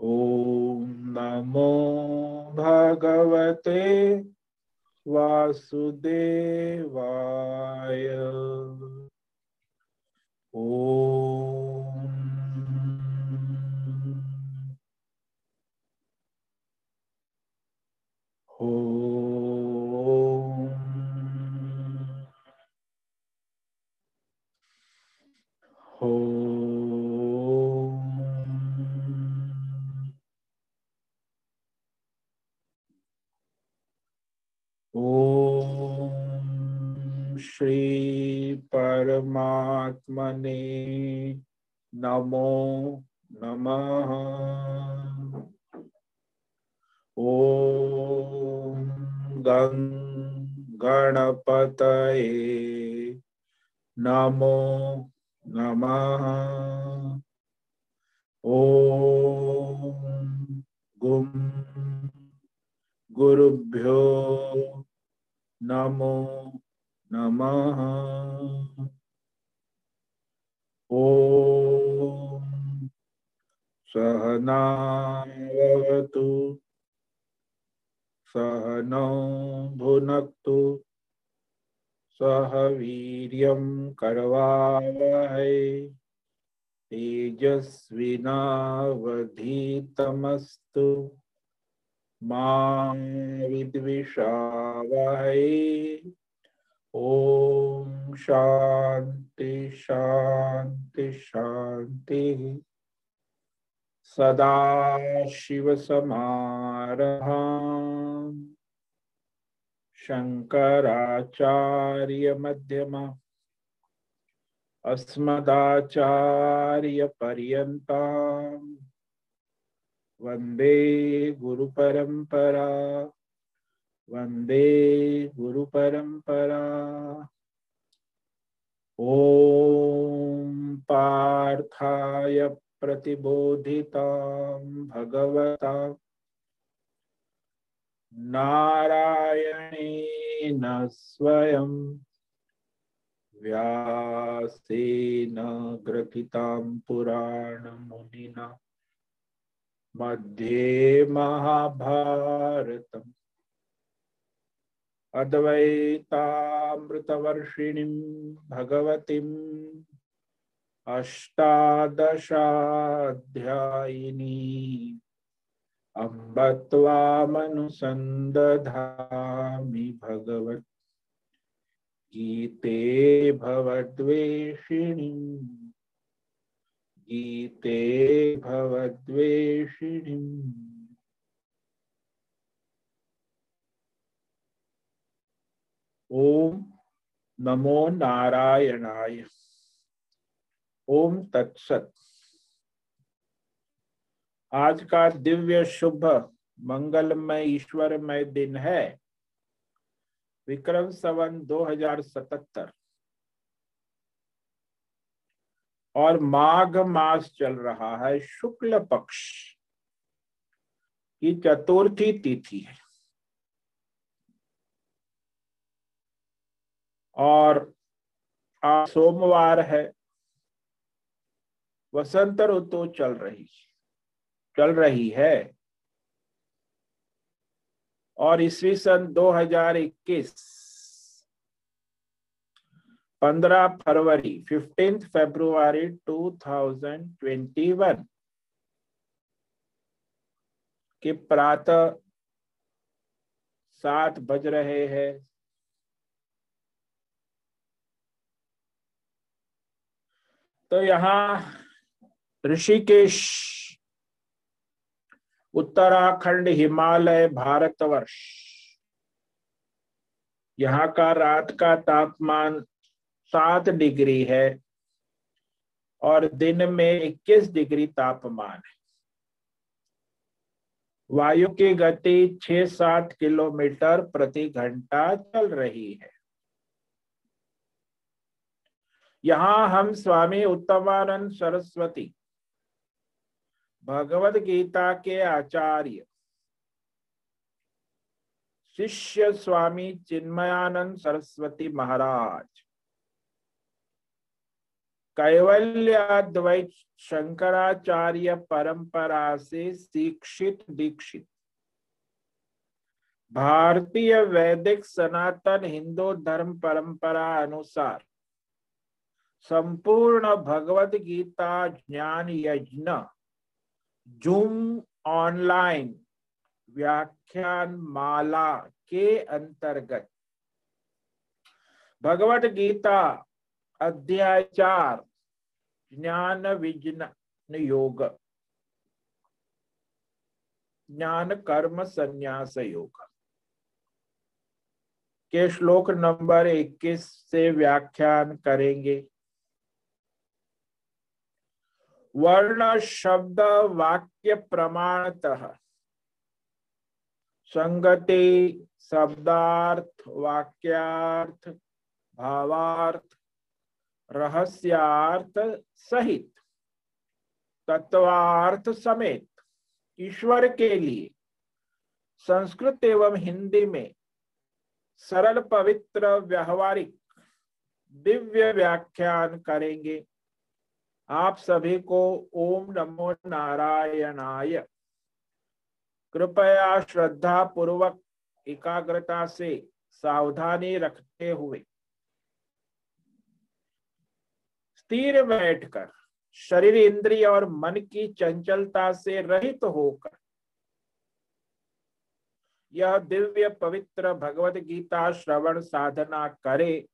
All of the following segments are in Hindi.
ॐ नमो भगवते वासुदेवाय। श्री परमात्मने नमो नमः। ॐ गं गणपतये नमो नमः। ॐ गुं गुरुभ्यो नमो नमः। ॐ सहनावतु सहनौ भुनक्तु सह वीर्यं करवावहै तेजस्विनावधीतमस्तु मा विद्विषावहै। ओम शांति शांति शांति। सदा शिव समारहा शंकराचार्य मध्यमा अस्मदाचार्य पर्यंता वंदे गुरु परंपरा वंदे गुरु परंपरा ओम पार्थाय प्रतिबोधिता भगवता नारायणेन स्वयं व्यासेन ग्रथितां पुराणमुनिना मध्ये महाभारतम् अद्वैतामृतवर्षिणीं भगवतीम् अष्टादशाध्यायिनी अम्ब त्वामनुसन्दधामि भगवत् गीते भवद्वेषिणी गीते भवद्वेषिणी ओम नमो नारायणाय। ओम तत्सत। आज का दिव्य शुभ, मंगलमय, ईश्वरमय दिन है। विक्रम सवन 2077 और माघ मास चल रहा है शुक्ल पक्ष की चतुर्थी तिथि है। और आज सोमवार है। वसंत ऋतु चल रही चल रही है। और ईस्वी सन 2021 15 फरवरी 15 फरवरी 2021 के प्रातः सात बज रहे हैं। तो यहाँ ऋषिकेश, उत्तराखंड, हिमालय, भारतवर्ष। यहाँ का रात का तापमान सात डिग्री है और दिन में 21 डिग्री तापमान है। वायु की गति 6-7 किलोमीटर प्रति घंटा चल रही है। यहाँ हम स्वामी उत्तमानंद सरस्वती भगवत गीता के आचार्य, शिष्य स्वामी चिन्मयानंद सरस्वती महाराज, कैवल्याद्वैत शंकराचार्य परंपरा से शिक्षित दीक्षित, भारतीय वैदिक सनातन हिंदू धर्म परंपरा अनुसार संपूर्ण भगवत गीता ज्ञान यज्ञ, जूम ऑनलाइन व्याख्यान माला के अंतर्गत। भगवत गीता अध्याय चार, ज्ञान विज्ञान योग। ज्ञान कर्म संन्यास योग। के श्लोक नंबर 21 से व्याख्यान करेंगे। वर्ण शब्द वाक्य प्रमाणतः संगति शब्दार्थ वाक्यार्थ भावार्थ रहस्यार्थ सहित तत्वार्थ समेत ईश्वर के लिए संस्कृत एवं हिंदी में सरल पवित्र व्यवहारिक दिव्य व्याख्यान करेंगे। आप सभी को ओम नमो नारायणाय। कृपया श्रद्धा पूर्वक एकाग्रता से सावधानी रखते हुए स्थिर बैठकर शरीर इंद्रिय और मन की चंचलता से रहित तो होकर यह दिव्य पवित्र भगवत गीता श्रवण साधना करे।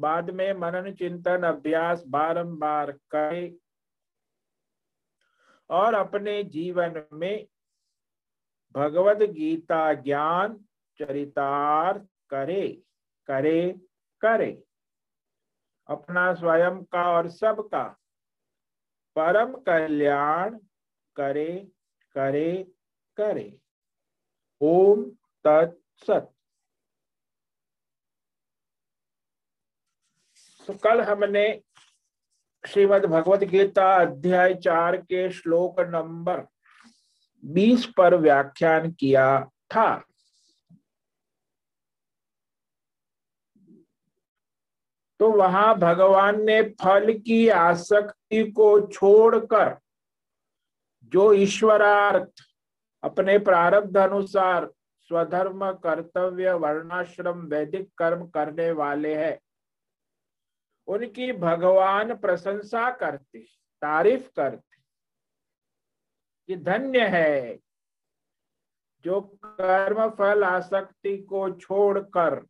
बाद में मनन चिंतन अभ्यास बारंबार करे और अपने जीवन में भगवत गीता ज्ञान चरितार्थ करे करे करे। अपना स्वयं का और सबका परम कल्याण करे करे करे। ओम तत्सत। तो कल हमने श्रीमद भगवत गीता अध्याय चार के श्लोक नंबर बीस पर व्याख्यान किया था। तो वहाँ भगवान ने फल की आसक्ति को छोड़कर जो ईश्वरार्थ अपने प्रारब्ध अनुसार स्वधर्म, कर्तव्य, वर्णाश्रम, वैदिक कर्म करने वाले हैं उनकी भगवान प्रशंसा करते, तारीफ़ करते कि धन्य है जो कर्म फल आसक्ति को छोड़कर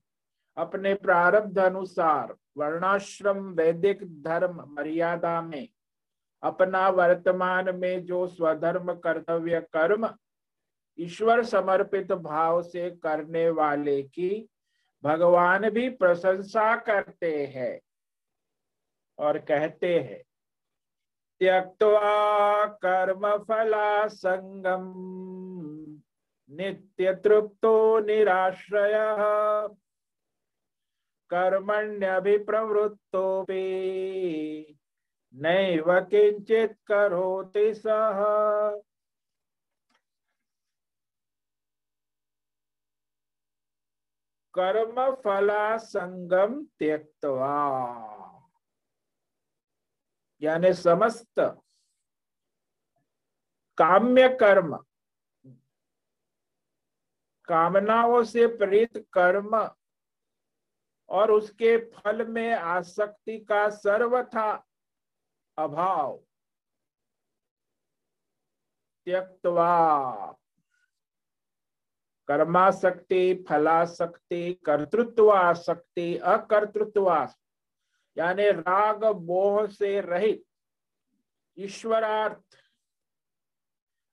अपने प्रारब्ध अनुसार वर्णाश्रम, वैदिक धर्म, मर्यादा में अपना वर्तमान में जो स्वधर्म, कर्तव्य, कर्म ईश्वर समर्पित भाव से करने वाले की भगवान भी प्रशंसा करते हैं। और कहते हैं, त्यक्त्वा कर्म फला संगम नित्य तृप्तो निराश्रय, कर्मण्यभिप्रवृत्तोऽपि, नैव किंचित करोति सह कर्म फला संगम त्यक्तवा। यानी समस्त काम्य कर्म, कामनाओं से प्रेरित कर्म और उसके फल में आसक्ति का सर्वथा अभाव त्यक्तवा। कर्माशक्ति फलाशक्ति कर्तृत्वाशक्ति अकर्तृत्वा यानी राग मोह से रहित, ईश्वरार्थ,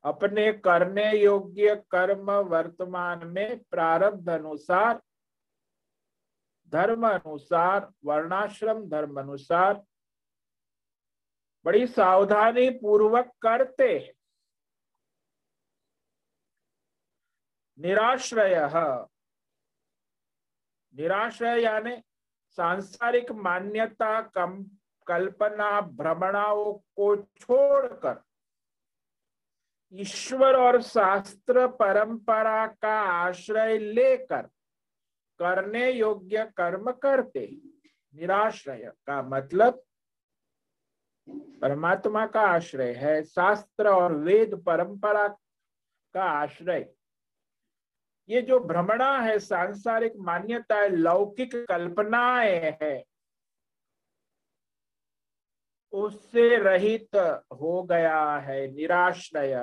अपने करने योग्य कर्म वर्तमान में प्रारब्ध अनुसार धर्म अनुसार वर्णाश्रम धर्म अनुसार बड़ी सावधानी पूर्वक करते निराश्रय निराश्रय यानी सांसारिक मान्यता कम, कल्पना भ्रमणाओं को छोड़कर। ईश्वर और शास्त्र परंपरा का आश्रय लेकर करने योग्य कर्म करते निराश्रय का मतलब परमात्मा का आश्रय है, शास्त्र और वेद परंपरा का आश्रय। ये जो भ्रमणा है, सांसारिक मान्यता है, लौकिक कल्पनाएँ है, उससे रहित हो गया है निराश्रय।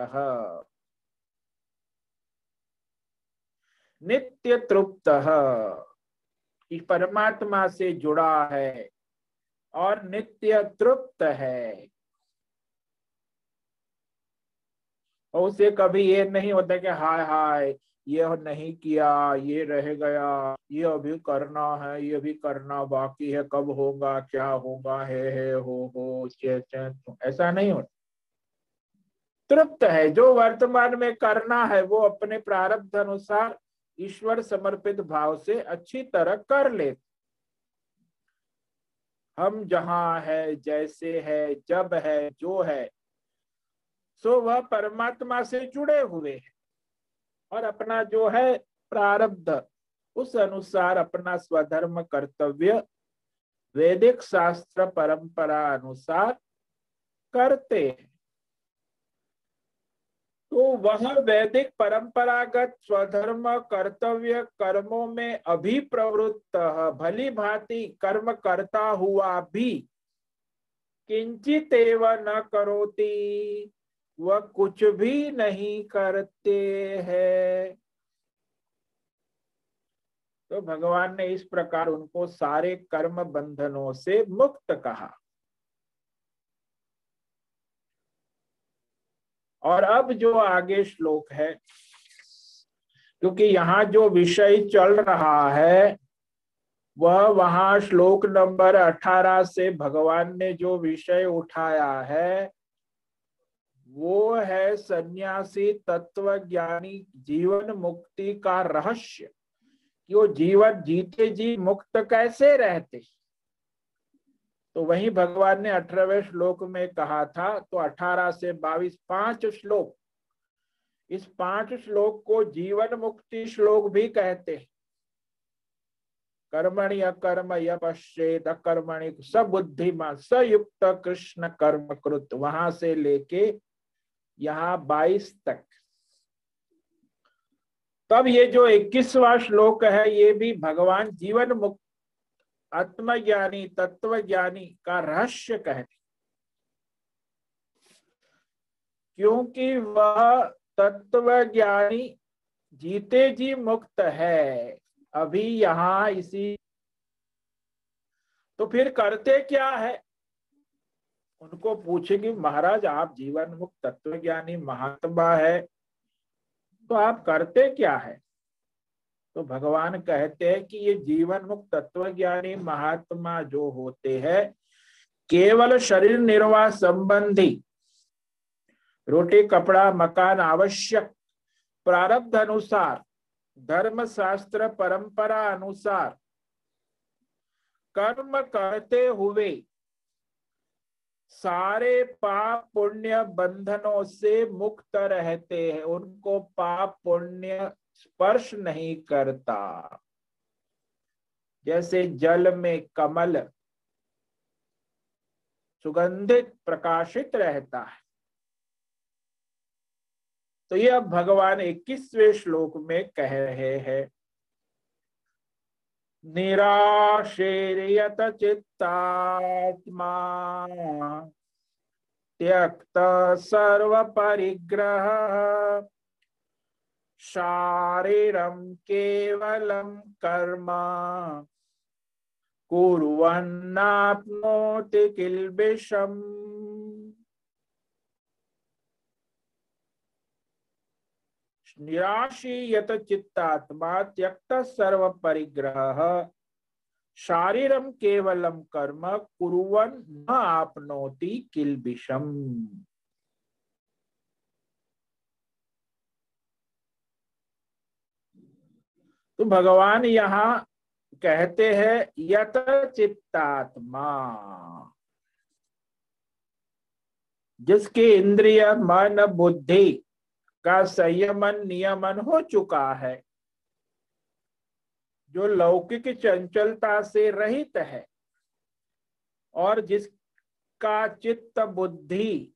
नित्य तृप्त। परमात्मा से जुड़ा है और नित्य तृप्त है। उसे कभी ये नहीं होता कि हाय हाय ये नहीं किया, ये रह गया। ये अभी करना है, ये भी करना बाकी है। कब होगा, क्या होगा? है है, हो हो, चे चे ऐसा नहीं होता। तृप्त है। जो वर्तमान में करना है, वो अपने प्रारब्ध अनुसार ईश्वर समर्पित भाव से अच्छी तरह कर ले हम जहाँ है, जैसे है, जब है, जो है, सो वह परमात्मा से जुड़े हुए हैं। और अपना जो है प्रारब्ध, उस अनुसार अपना स्वधर्म कर्तव्य, वैदिक शास्त्र परंपरा अनुसार करते हैं। तो वह वैदिक परंपरागत स्वधर्म, कर्तव्य, कर्मों में अभिप्रवृत्त, भली भांति कर्म करता हुआ भी किंचित एव न करोती। वह कुछ भी नहीं करते हैं। तो भगवान ने इस प्रकार उनको सारे कर्म बंधनों से मुक्त कहा। और अब जो आगे श्लोक है, क्योंकि यहाँ जो विषय चल रहा है, वह वहाँ श्लोक नंबर अठारह से भगवान ने जो विषय उठाया है वो है सन्यासी तत्व ज्ञानी जीवन मुक्ति का रहस्य। कि वो जीवन जीते जी मुक्त कैसे रहते? तो वही भगवान ने अठारहवें श्लोक में कहा था तो अठारह से बाईस, पाँच श्लोक। इस पाँच श्लोक को जीवन मुक्ति श्लोक भी कहते हैं। कर्मणि अकर्म य पश्चेत अकर्मणि सबुद्धिमान, सयुक्त कृष्ण कर्म कृत, वहाँ से लेके यहाँ बाईस तक। तब ये जो इक्कीसवा श्लोक है, ये भी भगवान जीवन मुक्त आत्मज्ञानी तत्व ज्ञानी का रहस्य कहते क्योंकि वह तत्व ज्ञानी जीते जी मुक्त है, अभी यहाँ इसी। तो फिर करते क्या है? उनको पूछे पूछेंगे महाराज, आप जीवन मुक्त तत्व ज्ञानी महात्मा है तो आप करते क्या है? तो भगवान कहते हैं कि ये जीवन मुक्त तत्वज्ञानी महात्मा जो होते हैं, केवल शरीर निर्वाह संबंधी, रोटी, कपड़ा, मकान आवश्यक, प्रारब्ध अनुसार धर्म शास्त्र परंपरा अनुसार, कर्म करते हुए सारे पाप पुण्य बंधनों से मुक्त रहते हैं, उनको पाप पुण्य स्पर्श नहीं करता। जैसे जल में कमल सुगंधित प्रकाशित रहता है। तो यह भगवान इक्कीसवें श्लोक में कह रहे हैं निराशीर्यत चित्तात्मा त्यक्त सर्व परिग्रह शारीरम केवलम कर्म कुर्वन्नाप्नोति किल्बिषम्। निराशीयत चित्तात्मा त्यक्त सर्व परिग्रह शारीरम केवलम कर्म, कुरुवन न आपनोति किल्बिषम। तो भगवान यहाँ कहते हैं, यत चित्तात्मा। जिसके इंद्रिय, मन, बुद्धि का संयमन नियमन हो चुका है, जो लौकिक चंचलता से रहित है और जिसका चित्त बुद्धि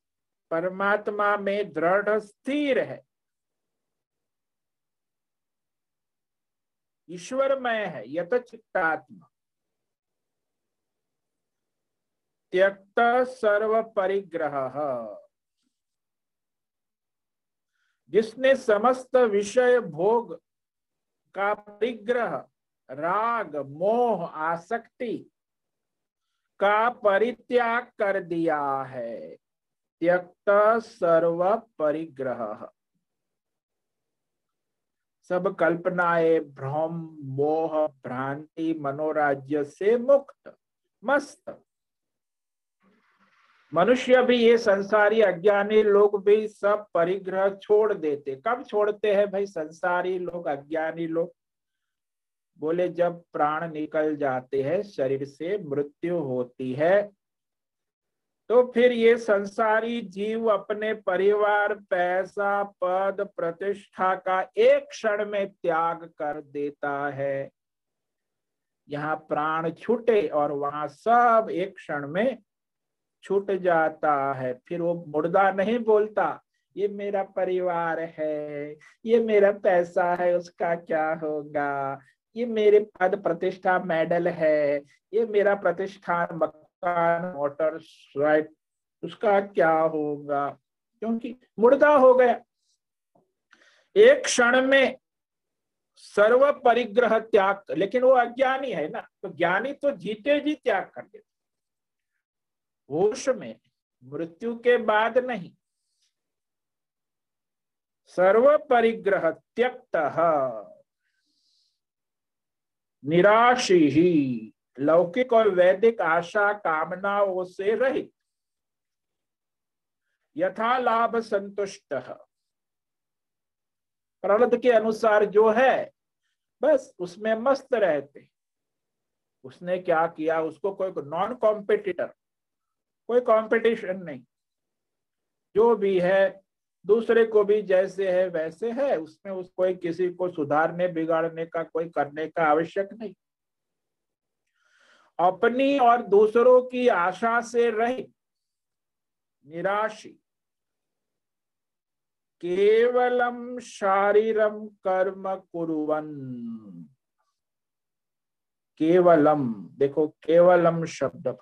परमात्मा में दृढ़ स्थिर है। ईश्वरमय है यत चित्तात्मा त्यक्त सर्व परिग्रह जिसने समस्त विषय भोग का परिग्रह राग, मोह, आसक्ति का परित्याग कर दिया है। त्यक्त सर्व परिग्रह। सब कल्पनाएँ, भ्रम, मोह, भ्रांति, मनोराज्य से मुक्त, मस्त। मनुष्य भी ये संसारी अज्ञानी लोग भी सब परिग्रह छोड़ देते। कब छोड़ते हैं भाई संसारी लोग, अज्ञानी लोग? बोले, जब प्राण निकल जाते हैं, शरीर से मृत्यु होती है। तो फिर ये संसारी जीव अपने परिवार, पैसा, पद, प्रतिष्ठा का एक क्षण में त्याग कर देता है। यहाँ प्राण छूटे और वहाँ सब एक क्षण में छूट जाता है। फिर वो मुर्दा नहीं बोलता, ये मेरा परिवार है, ये मेरा पैसा है, उसका क्या होगा? ये मेरे पद प्रतिष्ठा मेडल है, ये मेरा प्रतिष्ठान मकान, मोटर राइट उसका क्या होगा? क्योंकि मुर्दा हो गया। एक क्षण में सर्व परिग्रह त्याग, लेकिन वो अज्ञानी है ना तो ज्ञानी तो जीते जी त्याग कर देते। होश में मृत्यु के बाद नहीं। सर्व परिग्रह त्यक्त निराशी ही लौकिक और वैदिक आशा कामनाओं से रहित। यथा लाभ संतुष्ट। प्रलद के अनुसार जो है, बस उसमें मस्त रहते। उसने क्या किया? उसको कोई नॉन कॉम्पिटिटर कोई कंपटीशन नहीं। जो भी है, दूसरे को भी जैसे है, वैसे है। उसमें उस कोई किसी को सुधारने, बिगाड़ने का, कोई करने का आवश्यक नहीं। अपनी और दूसरों की आशा से रही निराशी, केवलम शारीरम कर्म कुरुवन। केवलम, देखो, केवलम शब्द।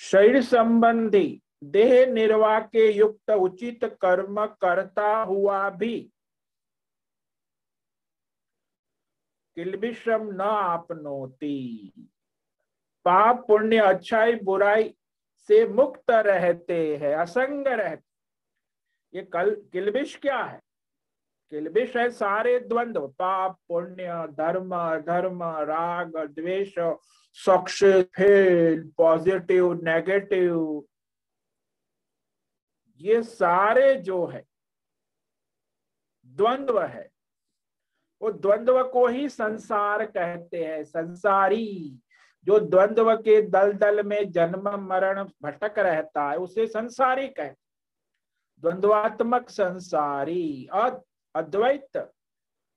शरीर संबंधी देह निर्वाह के युक्त उचित कर्म करता हुआ भी किलबिश्रम न आपनोती। पाप, पुण्य, अच्छाई, बुराई से मुक्त रहते हैं, असंग रहते ये कल, किलबिश क्या है? किलबिश है सारे द्वंद्व, पाप, पुण्य, धर्म धर्म राग, द्वेष सक्सेस फेल पॉजिटिव, नेगेटिव, ये सारे जो है, द्वंद्व है। वो द्वंद्व को ही संसार कहते हैं, संसारी। जो द्वंद्व के दल दल में जन्म, मरण भटक रहता है, उसे संसारी कहते द्वंद्वात्मक संसारी, अद्वैत,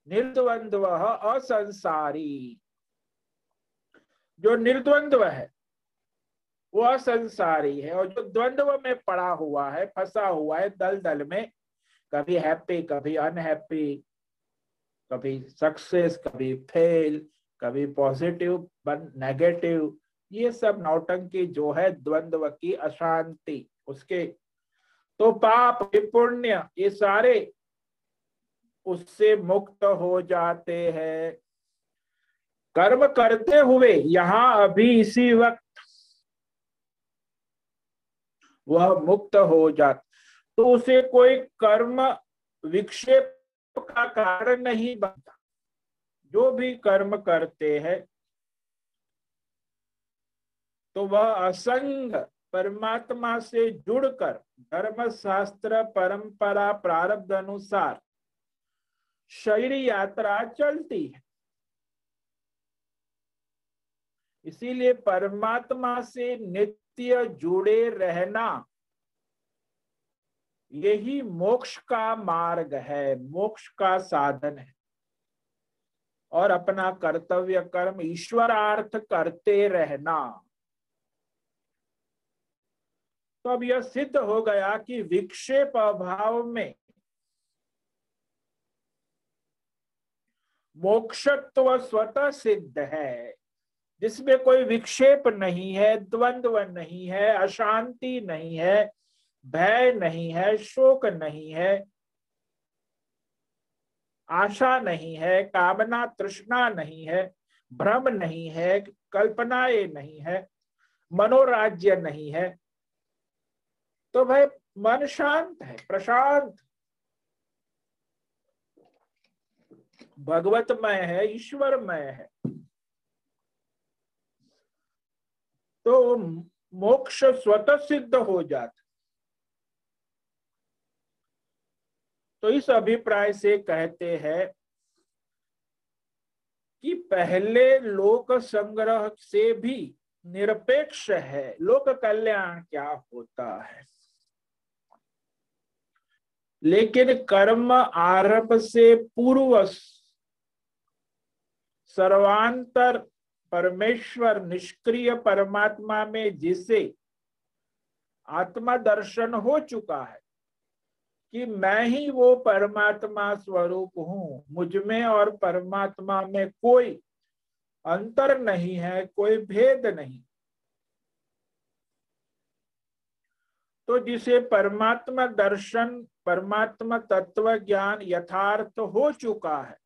निर्द्वंद्व, असंसारी। जो निर्द्वंद्व है, वो असंसारी है और जो द्वंद्व में पड़ा हुआ है, फंसा हुआ है दल दल में, कभी हैप्पी कभी अनहैप्पी कभी सक्सेस कभी फेल कभी पॉजिटिव बन नेगेटिव ये सब नौटंकी जो है द्वंद्व की अशांति, उसके तो पाप पुण्य ये सारे उससे मुक्त हो जाते हैं। कर्म करते हुए, यहाँ अभी इसी वक्त वह मुक्त हो जाता। तो उसे कोई कर्म विक्षेप का कारण नहीं बनता। जो भी कर्म करते हैं तो वह असंग परमात्मा से जुड़कर धर्म शास्त्र परंपरा प्रारब्ध अनुसार शरीर यात्रा चलती है। इसीलिए परमात्मा से नित्य जुड़े रहना यही मोक्ष का मार्ग है, मोक्ष का साधन है। और अपना कर्तव्य कर्म ईश्वरार्थ करते रहना। तो अब यह सिद्ध हो गया कि विक्षेप अभाव में मोक्षत्व स्वतः सिद्ध है। जिसमें कोई विक्षेप नहीं है द्वंद्व नहीं है अशांति नहीं है भय नहीं है शोक नहीं है आशा नहीं है कामना तृष्णा नहीं है भ्रम नहीं है कल्पनाएँ नहीं है मनोराज्य नहीं है तो भाई मन शांत है प्रशांत भगवतमय है ईश्वरमय है तो मोक्ष स्वतः सिद्ध हो जाता। तो इस अभिप्राय से कहते हैं कि पहले लोक संग्रह से भी निरपेक्ष है। लोक कल्याण क्या होता है? लेकिन कर्म आरंभ से पूर्व सर्वांतर परमेश्वर निष्क्रिय परमात्मा में जिसे आत्मा दर्शन हो चुका है, कि मैं ही वो परमात्मा स्वरूप हूँ, मुझमें और परमात्मा में कोई अंतर नहीं है, कोई भेद नहीं। तो जिसे परमात्मा दर्शन परमात्मा तत्व ज्ञान यथार्थ हो चुका है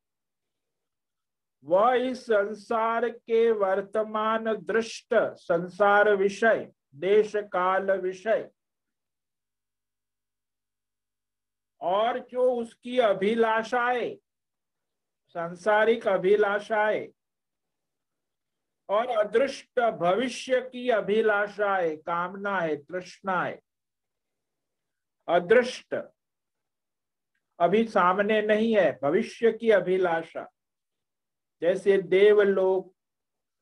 वह इस संसार के वर्तमान दृष्ट, संसार विषय, देश काल विषय। और जो उसकी अभिलाषाएँ, सांसारिक अभिलाषाएँ और अदृष्ट भविष्य की अभिलाषाएँ तृष्णा है अदृष्ट, अभी सामने नहीं है, भविष्य की अभिलाषा। जैसे देवलोक,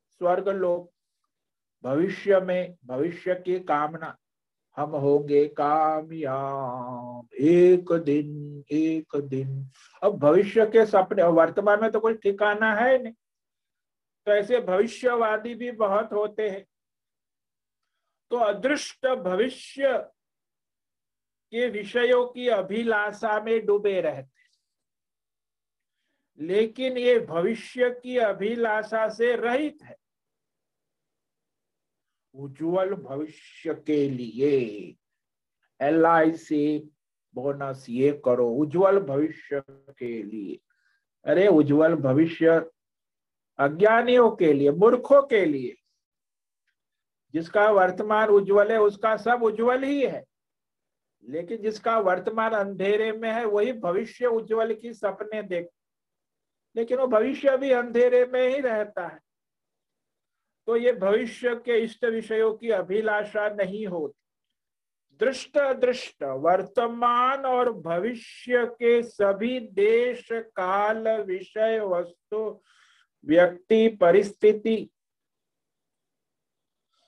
स्वर्गलोक, भविष्य में, भविष्य की कामना, हम होंगे कामयाब। एक दिन एक दिन। अब भविष्य के सपने वर्तमान में तो कोई ठिकाना है नहीं। तो ऐसे भविष्यवादी भी बहुत होते हैं। तो अदृष्ट भविष्य के विषयों की अभिलाषा में डूबे रहते लेकिन ये भविष्य की अभिलाषा से रहित है। उज्जवल भविष्य के लिए एल आई सी बोनस ये करो, उज्जवल भविष्य के लिए। अरे उज्जवल भविष्य अज्ञानियों के लिए, मूर्खों के लिए। जिसका वर्तमान उज्जवल है, उसका सब उज्जवल ही है। लेकिन जिसका वर्तमान अंधेरे में है, वही भविष्य उज्जवल की सपने देख लेकिन वो भविष्य भी अंधेरे में ही रहता है। तो ये भविष्य के इष्ट विषयों की अभिलाषा नहीं होती। दृष्ट दृष्ट वर्तमान और भविष्य के सभी देश काल विषय वस्तु व्यक्ति परिस्थिति,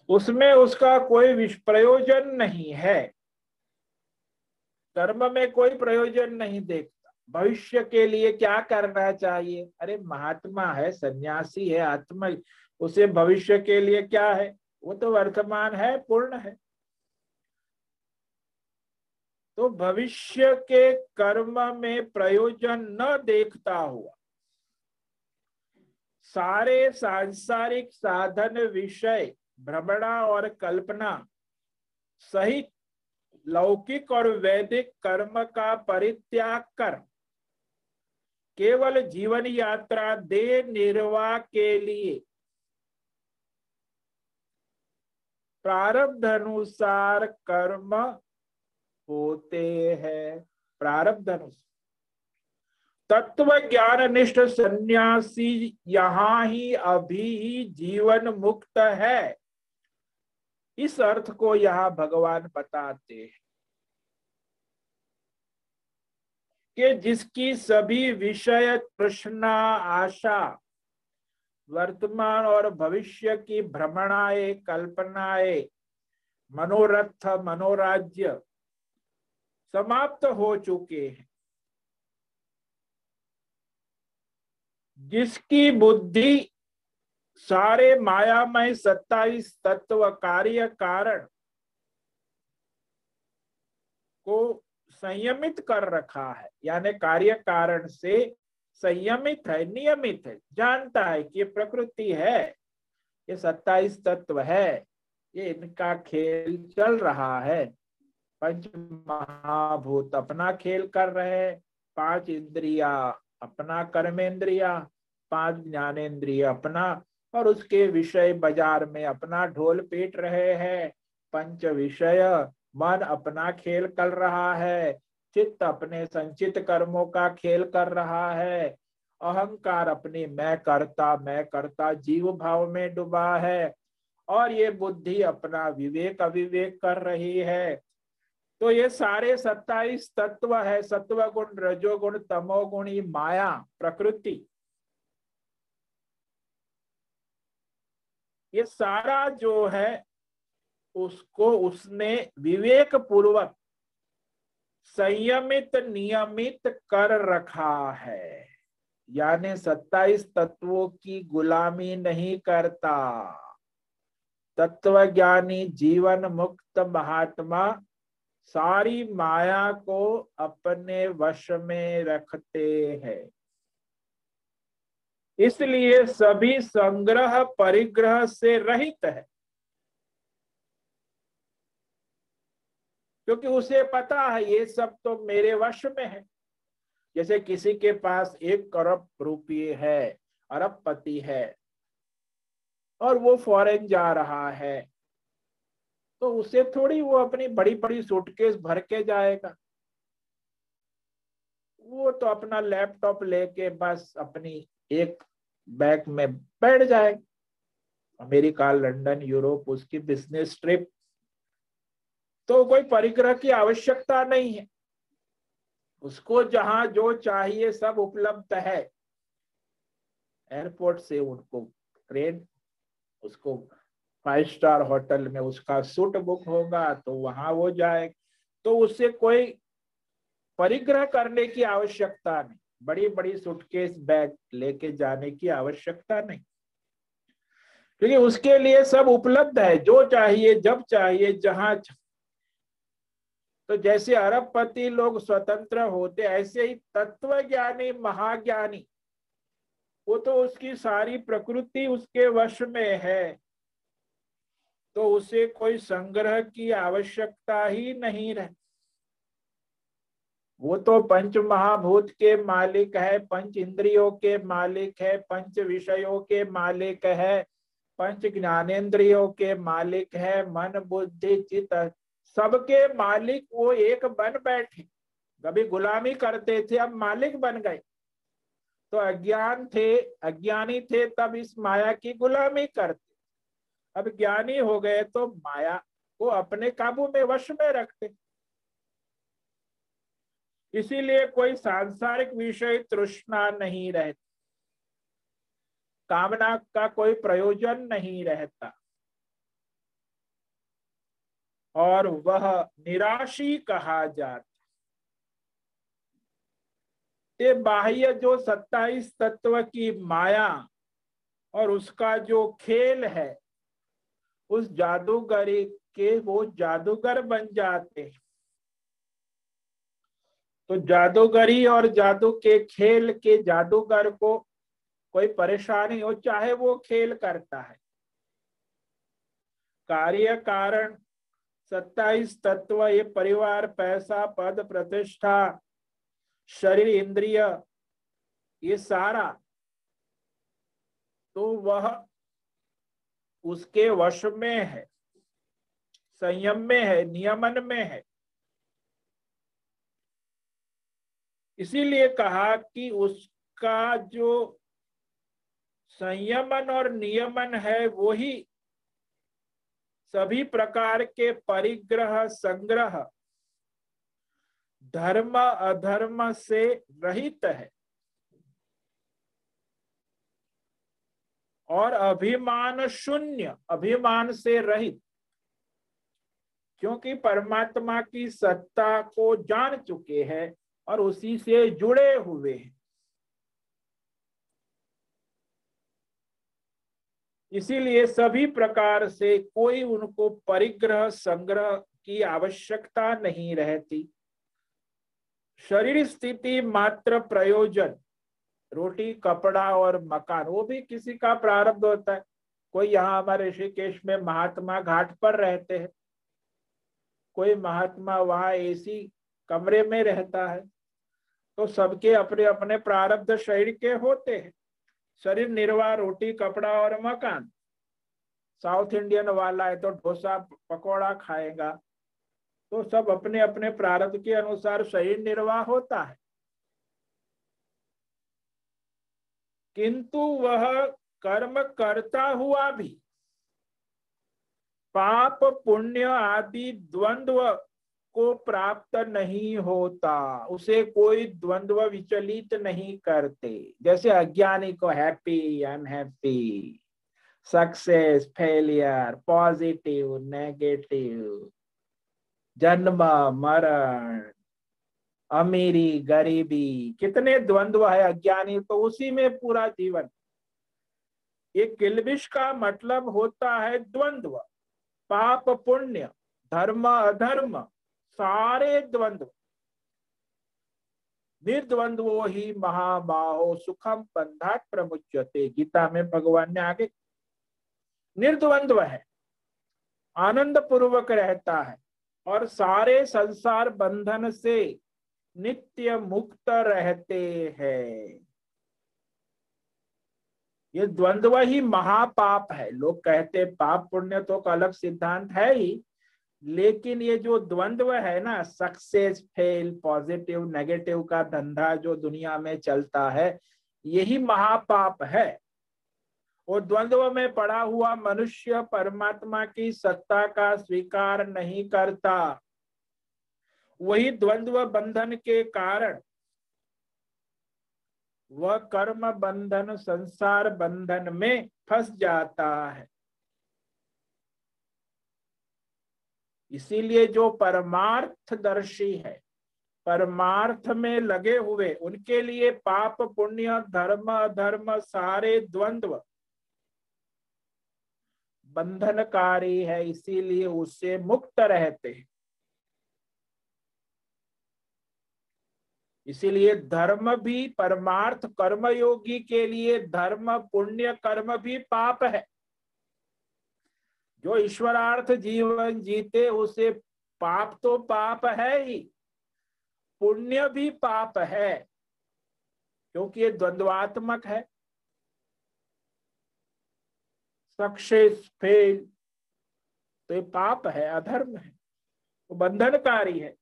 उसमें उसका कोई प्रयोजन नहीं है। कर्म में कोई प्रयोजन नहीं देखता। भविष्य के लिए क्या करना चाहिए? अरे, महात्मा है, सन्यासी है, आत्मा उसे भविष्य के लिए क्या है? वो तो वर्तमान है, पूर्ण है। तो भविष्य के कर्म में प्रयोजन न देखता हुआ, सारे सांसारिक साधन विषय, भ्रमणा और कल्पना सहित लौकिक और वैदिक कर्म का परित्याग कर केवल जीवन यात्रा दे निर्वाह के लिए। प्रारब्ध अनुसार कर्म होते हैं। प्रारब्ध अनुसार। तत्व ज्ञान निष्ठ सन्यासी यहाँ ही अभी ही जीवन मुक्त है। इस अर्थ को यहाँ भगवान बताते हैं। कि जिसकी सभी विषय तृष्णा, आशा, वर्तमान और भविष्य की भ्रमणाएँ, कल्पनाएँ, मनोरथ, मनोराज्य समाप्त हो चुके हैं। जिसकी बुद्धि सारे मायामय सत्ताईस तत्व कार्य कारण को संयमित कर रखा है। यानी कार्य कारण से संयमित है, नियमित है, जानता है कि ये प्रकृति है, ये सत्ताईस तत्व है, ये इनका खेल चल रहा है। पंच महाभूत अपना खेल कर रहे पाँच इंद्रिया अपना कर्मेंद्रिया, पाँच ज्ञानेन्द्रिय अपना, और उसके विषय बाज़ार में अपना ढोल पीट रहे हैं, पंच विषय मन अपना खेल कर रहा है, चित्त अपने संचित कर्मों का खेल कर रहा है। अहंकार अपनी मैं करता मैं करता जीव भाव में डूबा है। और ये बुद्धि अपना विवेक अविवेक कर रही है। तो ये सारे सत्ताईस तत्व है सत्व गुण रजोगुण, तमोगुण माया, प्रकृति। ये सारा जो है उसको उसने विवेक पूर्वक संयमित, नियमित कर रखा है। यानी सत्ताईस तत्वों की गुलामी नहीं करता। तत्वज्ञानी जीवन मुक्त महात्मा सारी माया को अपने वश में रखते हैं। इसलिए सभी संग्रह परिग्रह से रहित है। क्योंकि उसे पता है ये सब तो मेरे वश में है। जैसे किसी के पास एक करोड़ रुपये है, अरब पति है, और वो फॉरेन जा रहा है तो उसे थोड़ी वो अपनी बड़ी बड़ी सूटकेस भर के जाएगा। वो तो अपना लैपटॉप लेके बस अपनी एक बैग में बैठ जाएगा। अमेरिका, लंदन, यूरोप, उसकी बिज़नेस ट्रिप तो कोई परिग्रह की आवश्यकता नहीं है। उसको जहाँ जो चाहिए सब उपलब्ध है। एयरपोर्ट से उनको ट्रेन, उसको फाइव स्टार होटल में उसका सूट बुक होगा तो वहाँ वो जाए। तो उससे कोई परिग्रह करने की आवश्यकता नहीं। बड़ी बड़ी सुटकेस बैग लेके जाने की आवश्यकता नहीं। क्योंकि उसके लिए सब उपलब्ध है। जो चाहिए, जब चाहिए, जहाँ तो जैसे अरबपति लोग स्वतंत्र होते, ऐसे ही तत्वज्ञानी, महाज्ञानी, वो तो उसकी सारी प्रकृति उसके वश में है। तो उसे कोई संग्रह की आवश्यकता ही नहीं रह। वो तो पंच महाभूत के मालिक है, पंच इंद्रियों के मालिक है, पंच विषयों के मालिक है, पंच ज्ञानेन्द्रियों के मालिक है, मन, बुद्धि चित सबके मालिक वो एक बन बैठे। कभी गुलामी करते थे, अब मालिक बन गए। तो अज्ञान थे, अज्ञानी थे, तब इस माया की गुलामी करते। अब ज्ञानी हो गए तो माया को अपने काबू में वश में रखते। इसीलिए कोई सांसारिक विषय तृष्णा नहीं रहती। कामना का कोई प्रयोजन नहीं रहता। और वह निराशी कहा जाता ये बाह्य जो सत्ताईस तत्व की माया और उसका जो खेल है, उस जादूगरी के वो जादूगर बन जाते हैं। तो जादूगरी और जादू के खेल के जादूगर को कोई परेशानी हो, चाहे वो खेल करता है। कार्य कारण सत्ताईस तत्व ये परिवार, पैसा, पद, प्रतिष्ठा, शरीर, इंद्रिय, ये सारा तो वह उसके वश में है, संयम में है, नियमन में है। इसीलिए कहा कि उसका जो संयमन और नियमन है, वो ही सभी प्रकार के परिग्रह संग्रह धर्म अधर्म से रहित है। और अभिमान शून्य, अभिमान से रहित, क्योंकि परमात्मा की सत्ता को जान चुके हैं और उसी से जुड़े हुए हैं। इसीलिए सभी प्रकार से कोई उनको परिग्रह संग्रह की आवश्यकता नहीं रहती। शरीर स्थिति मात्र प्रयोजन, रोटी, कपड़ा और मकान, वो भी किसी का प्रारब्ध होता है। कोई यहाँ हमारे ऋषिकेश में महात्मा घाट पर रहते हैं। कोई महात्मा वहाँ एसी कमरे में रहता है। तो सबके अपने अपने प्रारब्ध शरीर के होते हैं। शरीर निर्वाह, रोटी, कपड़ा और मकान। साउथ इंडियन वाला है तो डोसा, पकौड़ा खाएगा। तो सब अपने अपने प्रारब्ध के अनुसार शरीर निर्वाह होता है। किंतु वह कर्म करता हुआ भी, पाप, पुण्य आदि, द्वंद्व को प्राप्त नहीं होता, उसे कोई द्वंद्व विचलित नहीं करते। जैसे अज्ञानी को happy unhappy success failure positive negative जन्म, मरण, अमीरी, गरीबी, कितने द्वंद्व है अज्ञानी तो उसी में पूरा जीवन। ये किलबिश का मतलब होता है द्वंद्व, पाप पुण्य, धर्म अधर्म सारे द्वंद्व निर्द्वंद्वो ही महाबाहो सुखम बंधात प्रमुचते गीता में भगवान ने आगे, निर्द्वंद्व है आनंद पूर्वक रहता है और सारे संसार बंधन से नित्य मुक्त रहते हैं। ये द्वंद्व ही महापाप है। लोग कहते पाप पुण्य तो का अलग सिद्धांत है ही लेकिन ये जो द्वंद्व है ना सक्सेस फेल पॉजिटिव नेगेटिव का धंधा जो दुनिया में चलता है, यही महापाप है। और द्वंद्व में पड़ा हुआ मनुष्य परमात्मा की सत्ता का स्वीकार नहीं करता। वही द्वंद्व बंधन के कारण, वह कर्म बंधन, संसार बंधन में फंस जाता है। इसीलिए जो परमार्थ दर्शी है, परमार्थ में लगे हुए, उनके लिए पाप, पुण्य, धर्म, अधर्म, सारे द्वंद्व बंधनकारी है, इसीलिए उससे मुक्त रहते हैं। इसीलिए धर्म भी परमार्थ कर्मयोगी के लिए, धर्म, पुण्य कर्म भी पाप है। जो ईश्वरार्थ जीवन जीते, उसे पाप तो पाप है ही। पुण्य भी पाप है, क्योंकि ये द्वंद्वात्मक है। सक्सेस, फेल तो ये पाप है, अधर्म है, वो बंधनकारी है।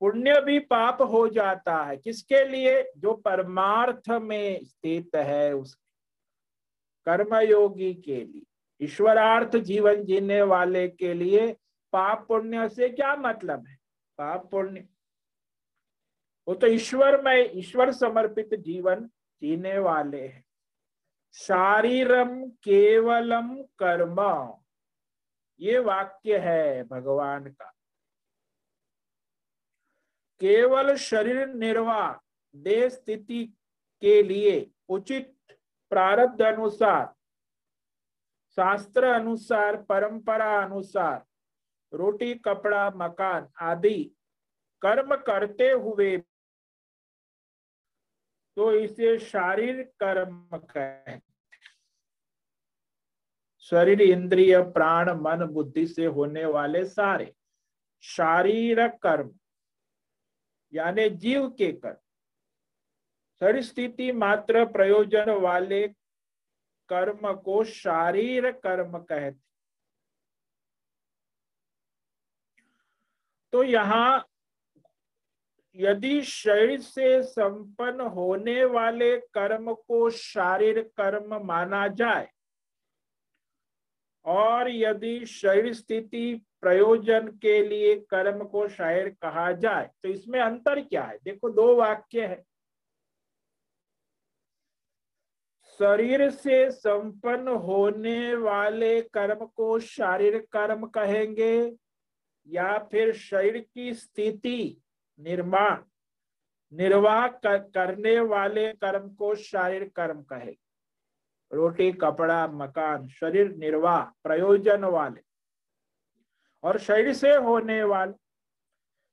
पुण्य भी पाप हो जाता है। किसके लिए? जो परमार्थ में स्थित है उस कर्मयोगी के लिए। ईश्वरार्थ जीवन जीने वाले के लिए पाप पुण्य से क्या मतलब है? पाप पुण्य। वो तो ईश्वर में, ईश्वर समर्पित जीवन जीने वाले हैं। शारीरम केवलम कर्म। ये वाक्य है भगवान का। केवल शरीर निर्वाह, देह स्थिति के लिए उचित प्रारब्ध अनुसार शास्त्र अनुसार, परंपरा अनुसार, रोटी, कपड़ा, मकान आदि कर्म करते हुए तो इसे शारीरिक कर्म कहते शरीर, इंद्रिय, प्राण, मन, बुद्धि से होने वाले सारे शारीरिक कर्म, यानी जीव के कर्म, शरीर स्थिति मात्र प्रयोजन वाले कर्म को शारीर कर्म कहते तो यहाँ यदि शरीर से संपन्न होने वाले कर्म को शारीर कर्म माना जाए, और यदि शरीर स्थिति प्रयोजन के लिए कर्म को शायर कहा जाए तो इसमें अंतर क्या है? देखो दो वाक्य है। शरीर से संपन्न होने वाले कर्म को शारीरिक कर्म कहेंगे या फिर शरीर की स्थिति निर्माण, निर्वाह करने वाले कर्म को शारीरिक कर्म कहे रोटी, कपड़ा, मकान, शरीर निर्वाह, प्रयोजन वाले और शरीर से होने वाले।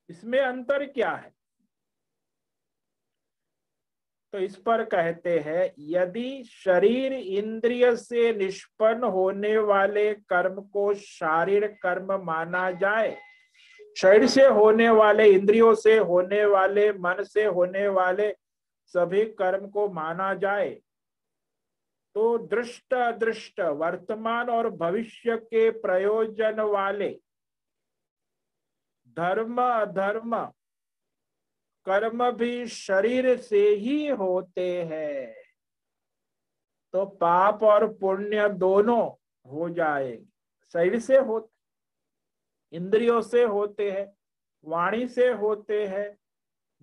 इसमें अंतर क्या है? तो इस पर कहते हैं, यदि शरीर इंद्रिय से निष्पन्न होने वाले कर्म को शारीरिक कर्म माना जाए, शरीर से होने वाले, इंद्रियों से होने वाले, मन से होने वाले सभी कर्म को माना जाए तो दृष्ट अदृष्ट वर्तमान और भविष्य के प्रयोजन वाले धर्म अधर्म कर्म भी शरीर से ही होते हैं। तो पाप और पुण्य दोनों हो जाएँगे। शरीर से होते इंद्रियों से होते हैं, वाणी से होते हैं,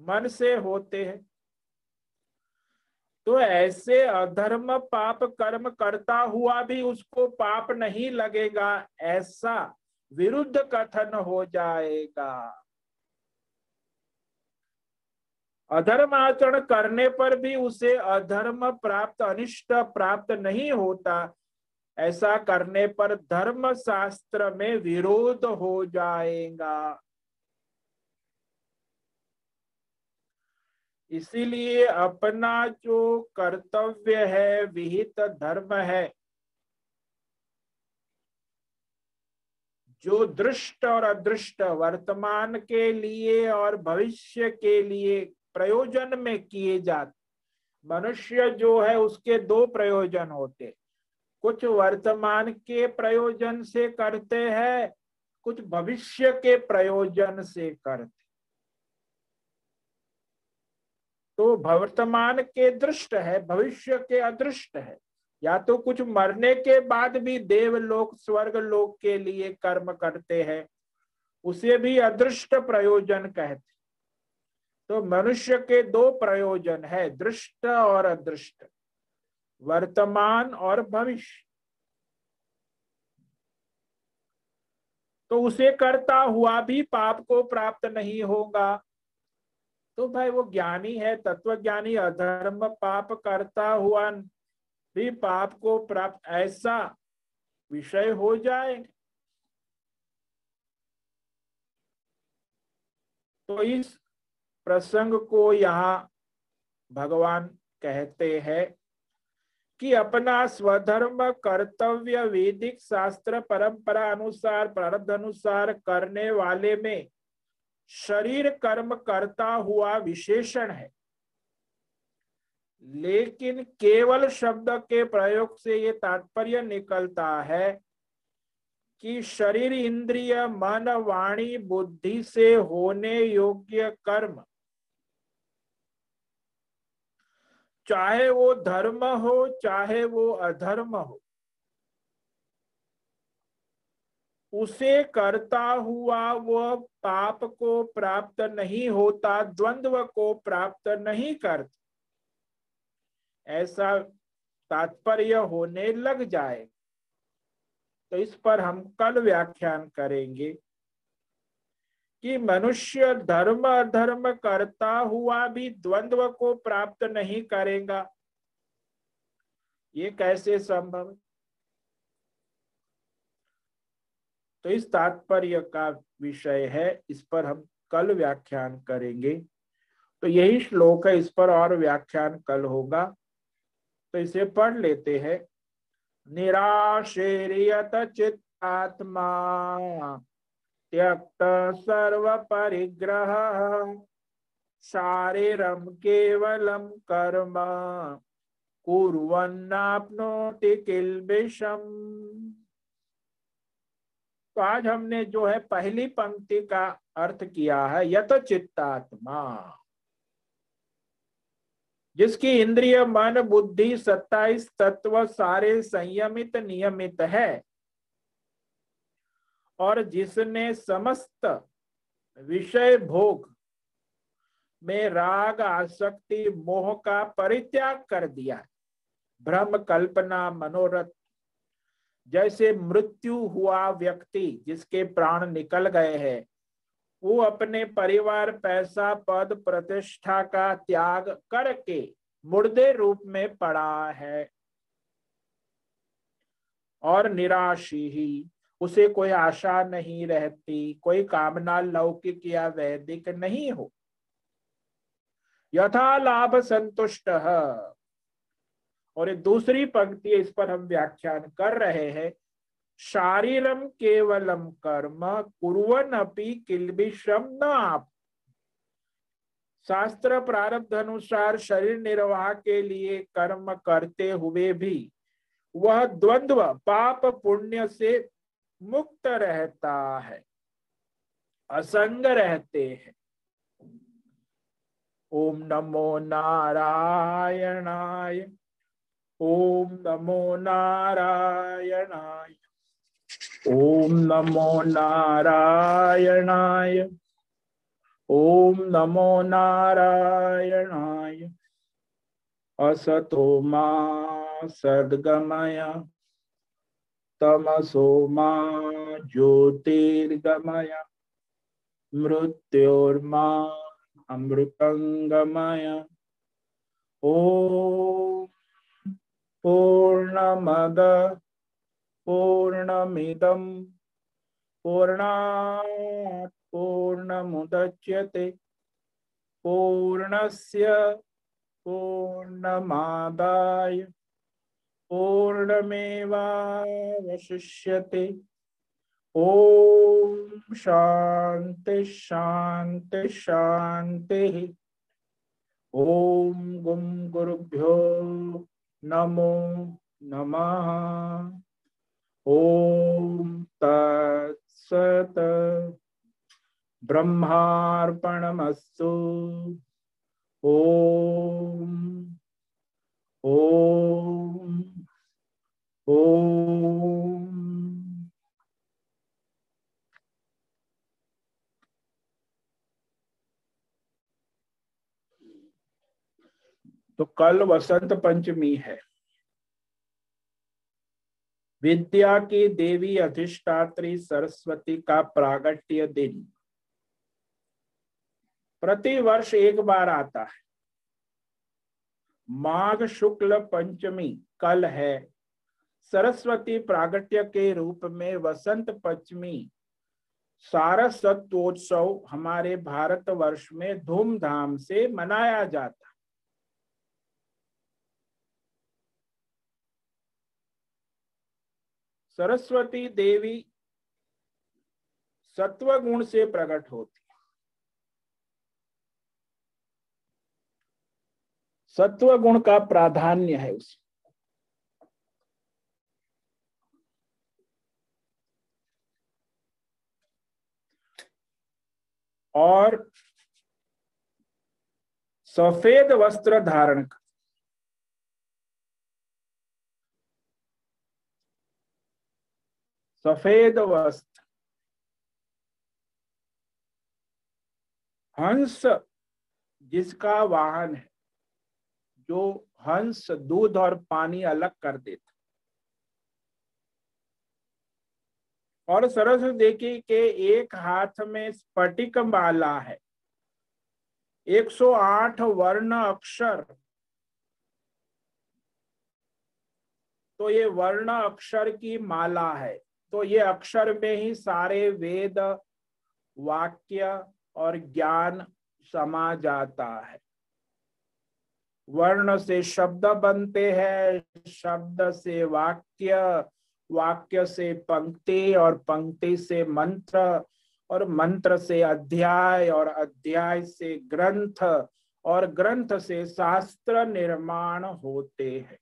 मन से होते हैं। तो ऐसे अधर्म पाप कर्म करता हुआ भी उसको पाप नहीं लगेगा, ऐसा विरुद्ध कथन हो जाएगा। अधर्म आचरण करने पर भी उसे अधर्म प्राप्त, अनिष्ट प्राप्त नहीं होता। ऐसा करने पर धर्म शास्त्र में विरोध हो जाएगा। इसीलिए अपना जो कर्तव्य है, विहित धर्म है, जो दृष्ट और अदृष्ट, वर्तमान के लिए और भविष्य के लिए प्रयोजन में किए जाते। मनुष्य जो है, उसके दो प्रयोजन होते। कुछ वर्तमान के प्रयोजन से करते हैं, कुछ भविष्य के प्रयोजन से करते। तो वर्तमान के दृष्ट है, भविष्य के अदृष्ट है। या तो कुछ मरने के बाद भी देवलोक स्वर्ग लोक के लिए कर्म करते हैं, उसे भी अदृष्ट प्रयोजन कहते तो मनुष्य के दो प्रयोजन है, दृष्ट और अदृष्ट, वर्तमान और भविष्य। तो उसे करता हुआ भी पाप को प्राप्त नहीं होगा। तो भाई वो ज्ञानी है तत्व ज्ञानी अधर्म पाप करता हुआ भी पाप को प्राप्त, ऐसा विषय हो जाए। तो इस प्रसंग को यहाँ भगवान कहते हैं कि अपना स्वधर्म, कर्तव्य, वैदिक शास्त्र, परंपरा अनुसार, प्रारब्ध अनुसार करने वाले में शरीर कर्म करता हुआ विशेषण है। लेकिन केवल शब्द के प्रयोग से ये तात्पर्य निकलता है कि शरीर, इंद्रिय, मन, वाणी, बुद्धि से होने योग्य कर्म चाहे वो धर्म हो, चाहे वो अधर्म हो। उसे करता हुआ वह पाप को प्राप्त नहीं होता, द्वंद्व को प्राप्त नहीं करता। ऐसा तात्पर्य होने लग जाए। तो इस पर हम कल व्याख्यान करेंगे। कि मनुष्य धर्म अधर्म करता हुआ भी द्वंद्व को प्राप्त नहीं करेगा। ये कैसे संभव? तो इस तात्पर्य का विषय है, इस पर हम कल व्याख्यान करेंगे। तो यही श्लोक है, इस पर और व्याख्यान कल होगा। तो इसे पढ़ लेते हैं। निराशेरियत चित्तात्मा। त्यक्त सर्व परिग्रह शारीरम केवलम कर्म। कुर्वन्नाप्नोति किल्बिषम। तो आज हमने जो है पहली पंक्ति का अर्थ किया है, यत चित्तात्मा। जिसकी इंद्रिय, मन, बुद्धि सत्ताईस तत्व सारे संयमित नियमित है। और जिसने समस्त विषय भोग में राग, आसक्ति, मोह का परित्याग कर दिया। भ्रम कल्पना, मनोरथ, जैसे मृत्यु हुआ व्यक्ति जिसके प्राण निकल गए हैं, वो अपने परिवार पैसा, पद, प्रतिष्ठा का त्याग करके मुर्दे रूप में पड़ा है और निराशी ही उसे कोई आशा नहीं रहती, कोई कामना लौकिक या वैदिक नहीं हो। यथा लाभ संतुष्ट और ये दूसरी पंक्ति इस पर हम व्याख्यान कर रहे हैं। शारीरम केवलम कर्म कुरन अपी किलबिश्रम न आप। शास्त्र प्रारब्ध अनुसार शरीर निर्वाह के लिए कर्म करते हुए भी, वह द्वंद्व, पाप पुण्य से मुक्त रहता है, असंग रहते हैं। ओम नमो नारायणाय, ओम नमो नारायणाय, ओम नमो नारायणाय, ओम नमो नारायणाय। असतो मा सद्गमय। तमसो मा ज्योतिर्गमय मृत्योर्मा अमृतंगमय ओम पूर्णमद पूर्णमिदं पूर्णात् पूर्णमुदच्यते। पूर्णस्य पूर्णमादाय पूर्णमेवावशिष्यते। ॐ शान्ति शान्ति शान्तिः। ॐ गुं गुरुभ्यो नमो नमः। ॐ तत्सत् ब्रह्मार्पणमस्तु। ॐ ॐ तो कल वसंत पंचमी है। विद्या की देवी अधिष्ठात्री सरस्वती का प्रागट्य दिन। प्रति वर्ष एक बार आता है। माघ शुक्ल पंचमी कल है। सरस्वती प्रागट्य के रूप में वसंत पंचमी, सारस्वतोत्सव हमारे भारत वर्ष में धूमधाम से मनाया जाता। सरस्वती देवी सत्व गुण से प्रकट होती सत्व गुण का प्राधान्य है उस और सफ़ेद वस्त्र धारण सफ़ेद वस्त्र। हंस जिसका वाहन है, जो हंस, दूध और पानी अलग कर देता और सरस देखिए के एक हाथ में स्फटिक माला है। 108 वर्ण अक्षर। तो ये वर्ण अक्षर की माला है। तो ये अक्षर में ही सारे वेद, वाक्य और ज्ञान समा जाता है। वर्ण से शब्द बनते हैं, शब्द से वाक्य वाक्य से पंक्ति और पंक्ति से मंत्र और मंत्र से अध्याय और अध्याय से ग्रंथ और ग्रंथ से शास्त्र निर्माण होते हैं।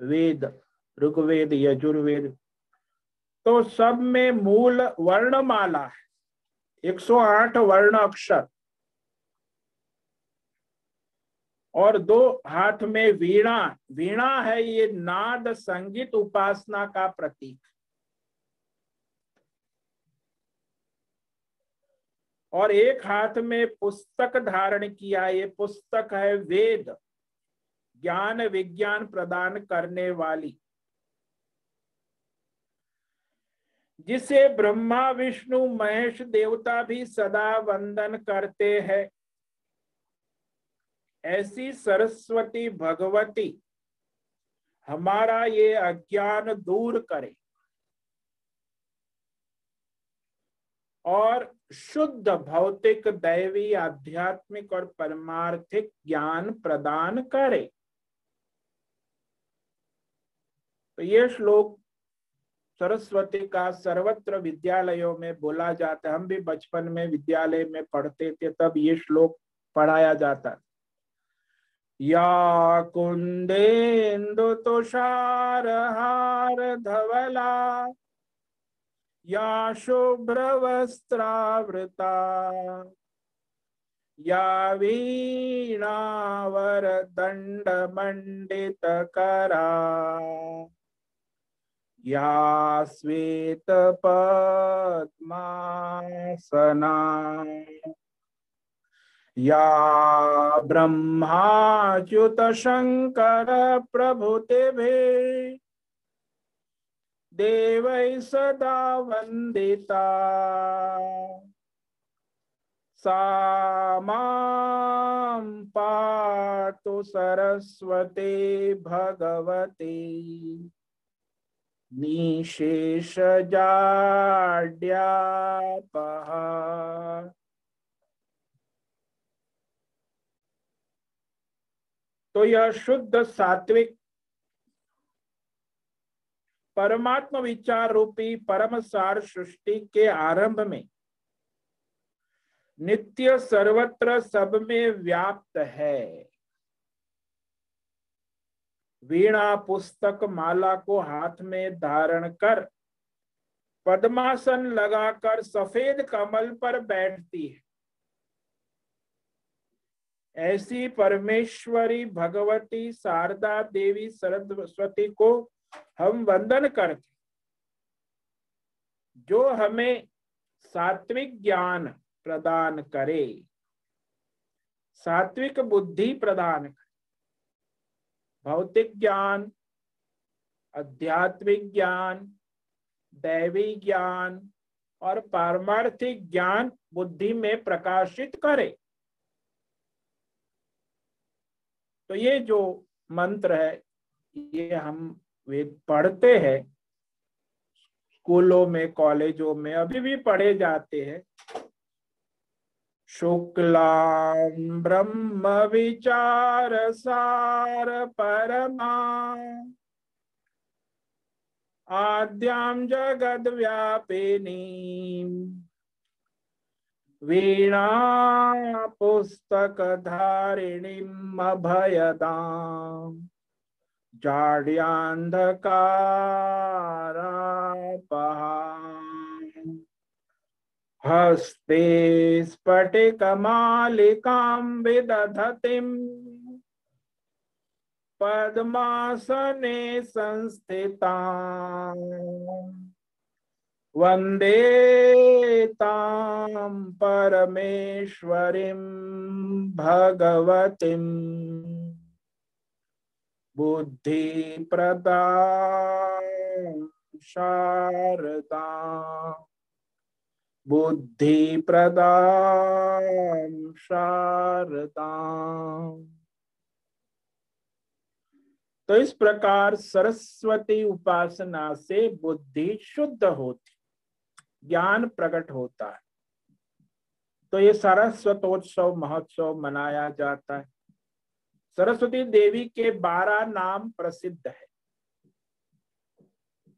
वेद, ऋग्वेद, यजुर्वेद। तो सब में मूल वर्णमाला है। 108 वर्ण अक्षर। और दो, हाथ में वीणा। वीणा है ये नाद संगीत उपासना का प्रतीक। और एक हाथ में पुस्तक धारण किया, ये पुस्तक है वेद। ज्ञान विज्ञान प्रदान करने वाली। जिसे ब्रह्मा, विष्णु, महेश, देवता भी सदा वंदन करते हैं। ऐसी सरस्वती भगवती, हमारा ये अज्ञान दूर करे। और शुद्ध भौतिक, दैवी, आध्यात्मिक और परमार्थिक ज्ञान प्रदान करे। तो ये श्लोक सरस्वती का सर्वत्र विद्यालयों में बोला जाता है। हम भी बचपन में विद्यालय में पढ़ते थे, तब ये श्लोक पढ़ाया जाता या कुंदेन्दु तुषार हार धवला, या शुभ्र वस्त्रावृता या वीणावर दंड मंडित करा या श्वेत पद्मासना या ब्रह्माच्युत शंकर प्रभुतिभिः देवै सदा वन्दिता। सा माँ पातु सरस्वती भगवती। निशेषजाड्यापः तो यह शुद्ध सात्विक परमात्म विचार रूपी परम सार सृष्टि के आरंभ में नित्य सर्वत्र सब में व्याप्त है। वीणा पुस्तक माला को हाथ में धारण कर, पद्मासन लगाकर सफ़ेद कमल पर बैठती है। ऐसी परमेश्वरी भगवती शारदा देवी सरस्वती को हम वंदन करते जो हमें सात्विक ज्ञान प्रदान करे, सात्विक बुद्धि प्रदान करे, भौतिक ज्ञान, आध्यात्मिक ज्ञान, दैवी ज्ञान और पारमार्थिक ज्ञान बुद्धि में प्रकाशित करे। तो ये जो मंत्र है, ये हम वेद पढ़ते हैं। स्कूलों में, कॉलेजों में, अभी भी पढ़े जाते हैं। शुक्ला ब्रह्म विचार सार परमा। आद्याम जगद वीणा पुस्तक धारिणीम अभयदा हस्ते स्फटिकमालिकां विदधतिम् पद्मासने संस्थिता वंदे तां परमेश्वरीं भगवतीम् बुद्धिप्रदा शारदा। बुद्धिप्रदा शारदा। तो इस प्रकार सरस्वती उपासना से बुद्धि शुद्ध होती ज्ञान प्रकट होता है। तो ये सरस्वतोत्सव, महोत्सव मनाया जाता है। सरस्वती देवी के बारह नाम प्रसिद्ध है।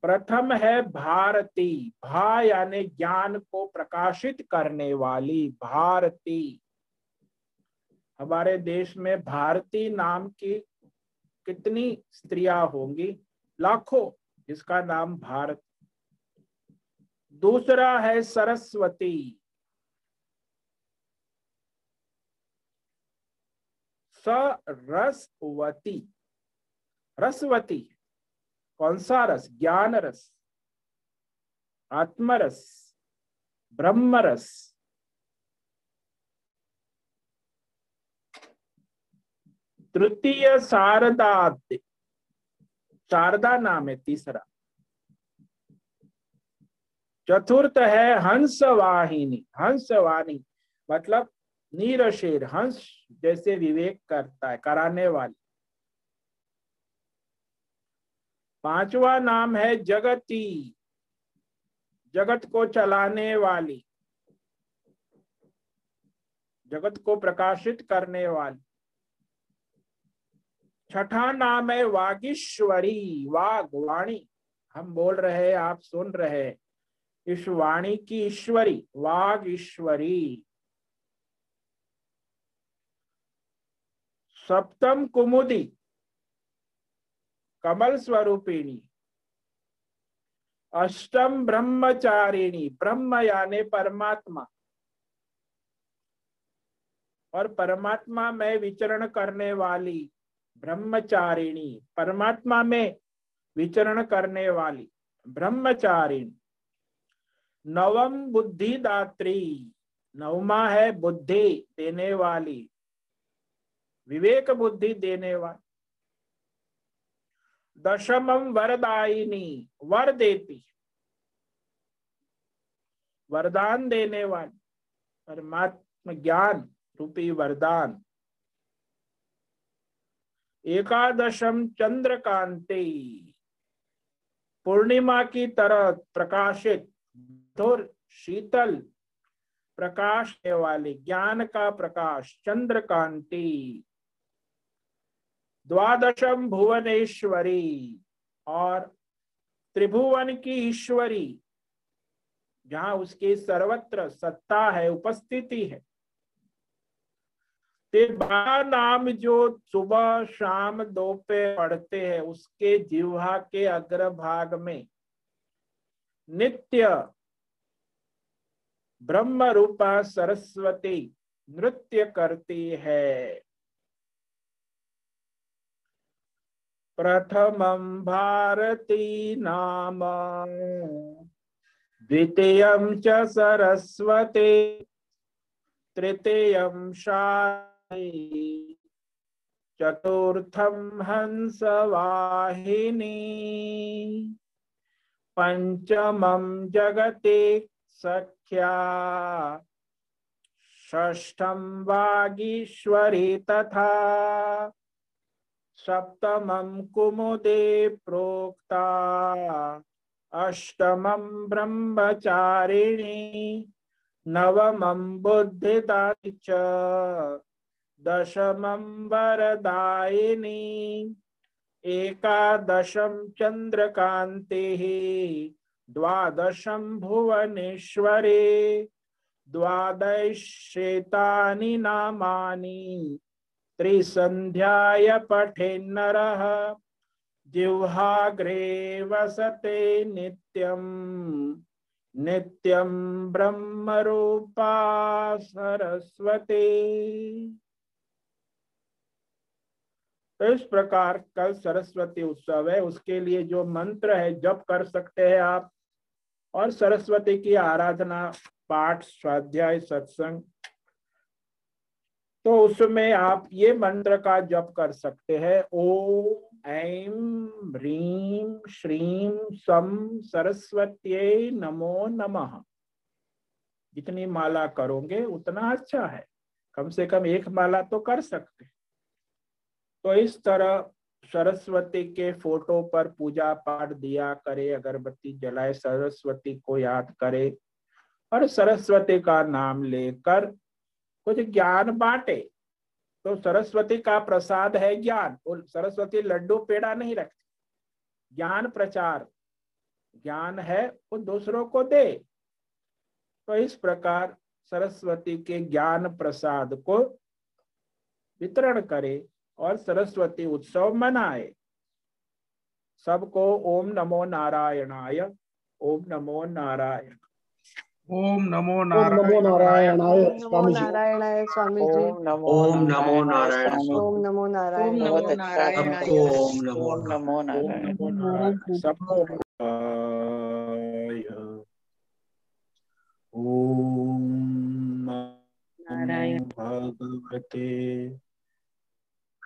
प्रथम है भारती। भा यानी ज्ञान को प्रकाशित करने वाली भारती। हमारे देश में भारती नाम की कितनी स्त्रियाँ होंगी? लाखों। जिसका नाम भारत दूसरा है सरस्वती। सरसवती। रसवती, कौन सा रस? ज्ञान रस आत्मरस, ब्रह्मरस। तृतीय शारदा शारदा नाम है तीसरा। चतुर्थ है हंस वाहिनी हंस वाणी मतलब नीरशेर, हंस जैसे विवेक करता है, कराने वाली। पांचवा नाम है जगती। जगत को चलाने वाली। जगत को प्रकाशित करने वाली। छठा नाम है वागीश्वरी वाग वाणी हम बोल रहे आप सुन रहे इस वाणी की ईश्वरी, वाग ईश्वरी। सप्तम कुमुदी, कमल स्वरूपिणी। अष्टम ब्रह्मचारिणी, ब्रह्म यानी परमात्मा। और परमात्मा में विचरण करने वाली ब्रह्मचारिणी, परमात्मा में विचरण करने वाली ब्रह्मचारिणी। नवम बुद्धिदात्री नवमा है बुद्धि देने वाली। विवेक बुद्धि देने वाली। दशमम वरदायिनी, वर देती। वरदान देने वाली। परमात्म ज्ञान रूपी वरदान। एकादशम चंद्रकांति। पूर्णिमा की तरह प्रकाशित धुर शीतल प्रकाश वाली ज्ञान का प्रकाश चंद्रकांति द्वादशम भुवनेश्वरी और त्रिभुवन की ईश्वरी, जहाँ उसकी सर्वत्र सत्ता है, उपस्थिति है। ते नाम जो सुबह शाम दोपहर पढ़ते हैं, उसके जिह्वा के अग्रभाग में नित्य ब्रह्म रूपा सरस्वती, नृत्य करती है। प्रथमं भारती नाम, द्वितीयं च सरस्वती, तृतीयं शाही चतुर्थं हंसवाहिनी पंचमं जगति सख्या षष्ठं वागीश्वरी तथा सप्तमं कुमुदे प्रोक्ता, अष्टमं ब्रह्मचारिणी, नवमं बुद्धिदायि च, दशमं वरदायिनी, एकादशं चन्द्रकान्तिः द्वादशं भुवनेश्वरे द्वादशेतानि नामानि, त्रिसन्ध्याय पठेन्नरः जिह्वाग्रे वसते नित्यम् नित्यं ब्रह्मरूपा सरस्वती। तो इस प्रकार कल सरस्वती उत्सव है, उसके लिए जो मंत्र है, जप कर सकते हैं आप। और सरस्वती की आराधना, पाठ, स्वाध्याय, सत्संग। तो उसमें आप ये मंत्र का जप कर सकते हैं। ओ ऐं, ह्रीं, श्रीं सम सरस्वत्यै नमो नमः। जितनी माला करोगे, उतना अच्छा है। कम से कम एक माला तो कर सकते तो इस तरह सरस्वती के फ़ोटो पर पूजा पाठ दिया करे, अगरबत्ती जलाए, सरस्वती को याद करे और सरस्वती का नाम लेकर कुछ ज्ञान बांटे। तो सरस्वती का प्रसाद है ज्ञान। और सरस्वती लड्डू पेड़ा नहीं रखती। ज्ञान प्रचार। ज्ञान है वो दूसरों को दे। तो इस प्रकार सरस्वती के ज्ञान प्रसाद को वितरण करे। और सरस्वती उत्सव मनाए सबको ओम नमो नारायणाय ओम नमो नारायण ओम नमो नमो नारायणाय नमो नारायणाय स्वामी जी ओम नमो नारायण ओम नमो नारायण अच्छा ओम नमो नमो नारायण सबको ओम नारायण भगवते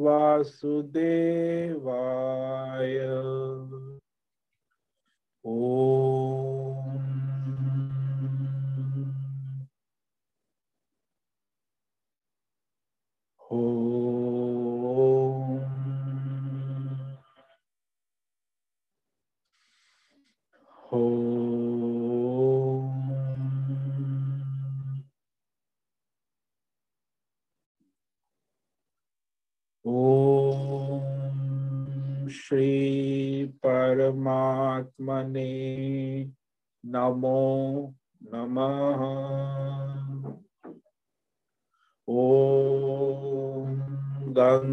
वासुदेवाय। ओम। ओम परमात्मने नमो नमः। ॐ गं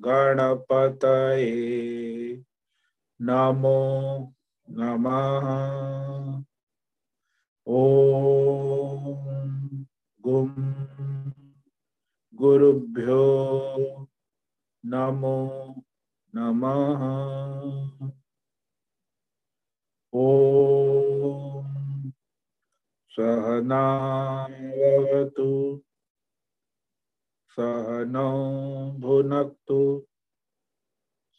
गणपतये नमो नमः। ॐ गुं गुरुभ्यो नमो नमः। ॐ सहनावतु सहनौ भुनक्तु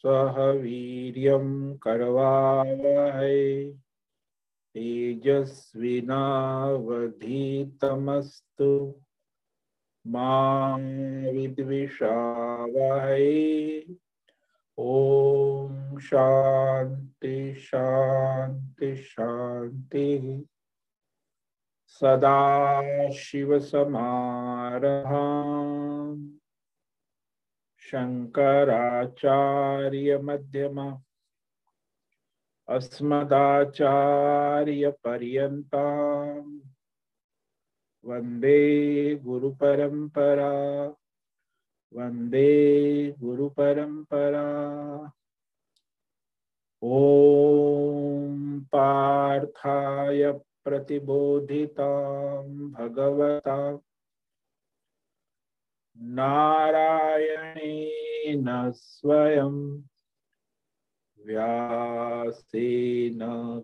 सह वीर्यं करवावहै तेजस्विनावधीतमस्तु माँ विद्विषावहै। ॐ शान्ति शान्ति शान्तिः सदा शिवसमारभाम् शङ्कराचार्यमध्यमा। अस्मदाचार्यपर्यन्ताम्। वंदे गुरुपरम्परा। वंदे गुरुपरम्परा। ॐ पार्थाय प्रतिबोधितां भगवता नारायणेन स्वयं व्यासेन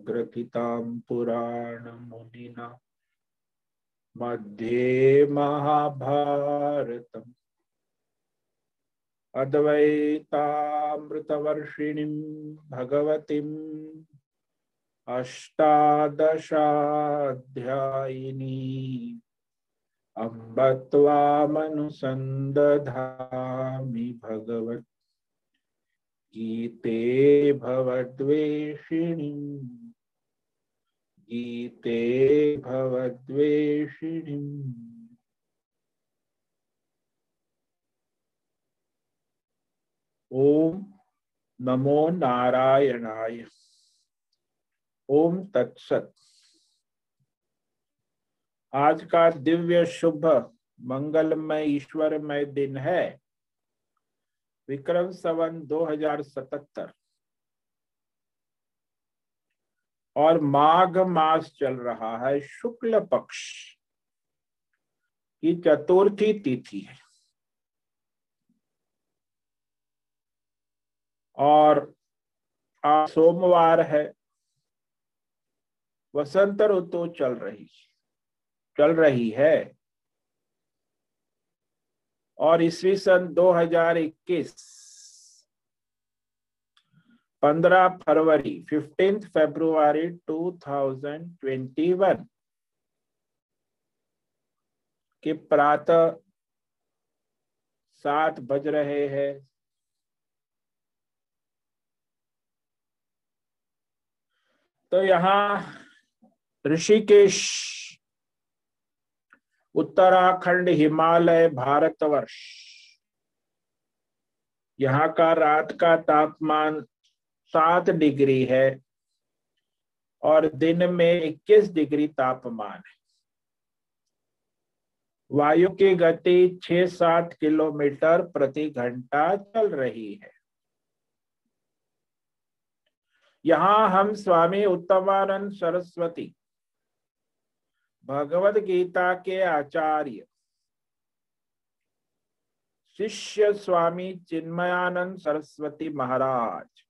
ग्रथितां पुराणमुनिना मध्ये महाभारतम् अद्वैतामृतवर्षिणीं भगवतीम् अष्टादशाध्यायिनी अम्ब त्वामनुसन्दधामि भगवत् गीते भवद्वेषिणी गीते भवद्वेषिणी ओम नमो नारायणाय। ओम तत्सत। आज का दिव्य शुभ, मंगलमय, ईश्वरमय दिन है। विक्रम सवन 2077 और माघ मास चल रहा है शुक्ल पक्ष की चतुर्थी तिथि है। और आज सोमवार है। वसंत ऋतु चल रही चल रही है। और ईस्वी सन 2021 15 फरवरी 15 फरवरी 2021 के प्रातः सात बज रहे हैं। तो यहाँ ऋषिकेश, उत्तराखंड, हिमालय, भारतवर्ष। यहाँ का रात का तापमान सात डिग्री है और दिन में 21 डिग्री तापमान है। वायु की गति 6-7 किलोमीटर प्रति घंटा चल रही है। यहाँ हम स्वामी उत्तमानंद सरस्वती भगवत गीता के आचार्य, शिष्य स्वामी चिन्मयानंद सरस्वती महाराज,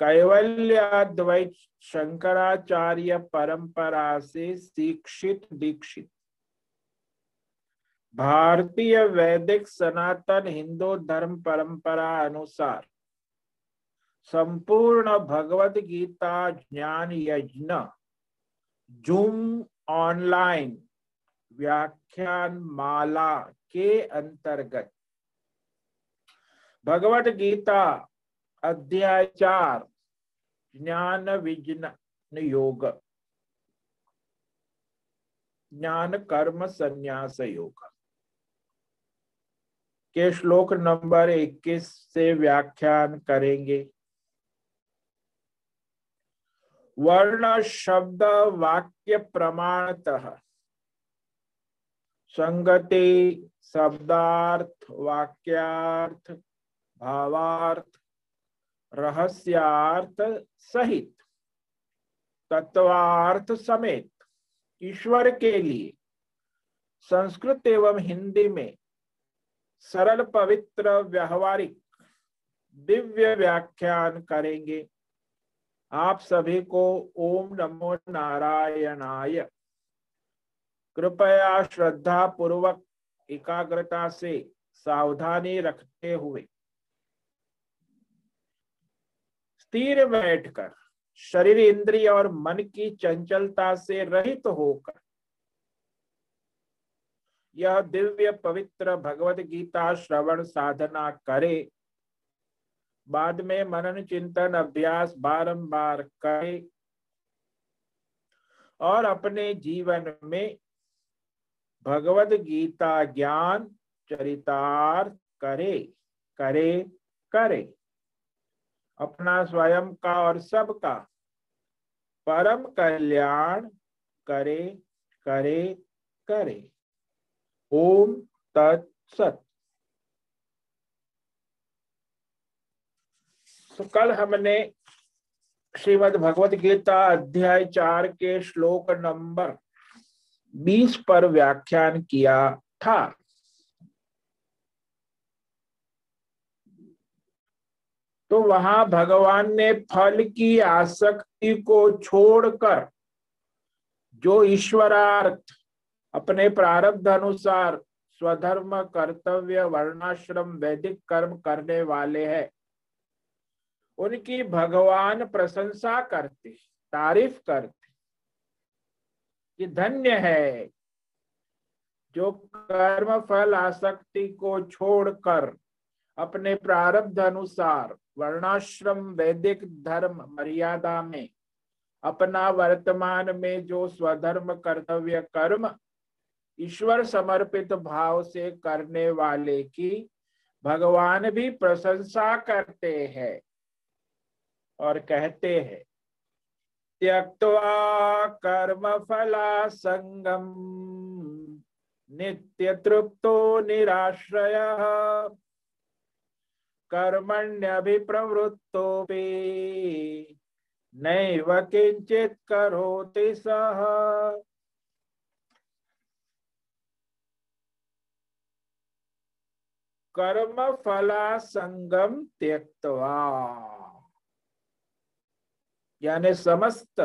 कैवल्याद्वैत शंकराचार्य परंपरा से शिक्षित दीक्षित, भारतीय वैदिक सनातन हिंदू धर्म परंपरा अनुसार संपूर्ण भगवत गीता ज्ञान यज्ञ, जूम ऑनलाइन व्याख्यान माला के अंतर्गत। भगवत गीता अध्याय चार, ज्ञान विज्ञान योग। ज्ञान कर्म संन्यास योग। के श्लोक नंबर 21 से व्याख्यान करेंगे। वर्ण शब्द वाक्य प्रमाणतः संगति शब्दार्थ वाक्यार्थ भावार्थ, रहस्यार्थ सहित, तत्वार्थ समेत, ईश्वर के लिए, संस्कृत एवं हिंदी में सरल पवित्र व्यवहारिक दिव्य व्याख्यान करेंगे। आप सभी को ओम नमो नारायणाय। कृपया श्रद्धा पूर्वक एकाग्रता से सावधानी रखते हुए स्थिर बैठकर शरीर इंद्रिय और मन की चंचलता से रहित होकर यह दिव्य पवित्र भगवत गीता श्रवण साधना करे। बाद में मनन चिंतन अभ्यास बारंबार करे और अपने जीवन में भगवत गीता ज्ञान चरितार्थ करे करे करे। अपना स्वयं का और सबका परम कल्याण करे करे करे। ओम तत्सत। तो कल हमने श्रीमद् भगवत गीता अध्याय चार के श्लोक नंबर बीस पर व्याख्यान किया था। तो वहाँ भगवान ने फल की आसक्ति को छोड़कर जो ईश्वरार्थ अपने प्रारब्ध अनुसार स्वधर्म, कर्तव्य, वर्णाश्रम, वैदिक कर्म करने वाले हैं उनकी भगवान प्रशंसा करते, तारीफ़ करते कि धन्य है जो कर्म, फल, आसक्ति को छोड़कर अपने प्रारब्ध अनुसार वर्णाश्रम, वैदिक धर्म, मर्यादा में अपना वर्तमान में जो स्वधर्म, कर्तव्य, कर्म ईश्वर समर्पित भाव से करने वाले की भगवान भी प्रशंसा करते हैं। और कहते हैं, त्यक्त्वा कर्म फला संगम नित्य तृप्तो निराश्रय, कर्मण्यभिप्रवृत्तोऽपि, नैव किंचित करोति सह कर्म फला संगम त्यक्तवा। यानी समस्त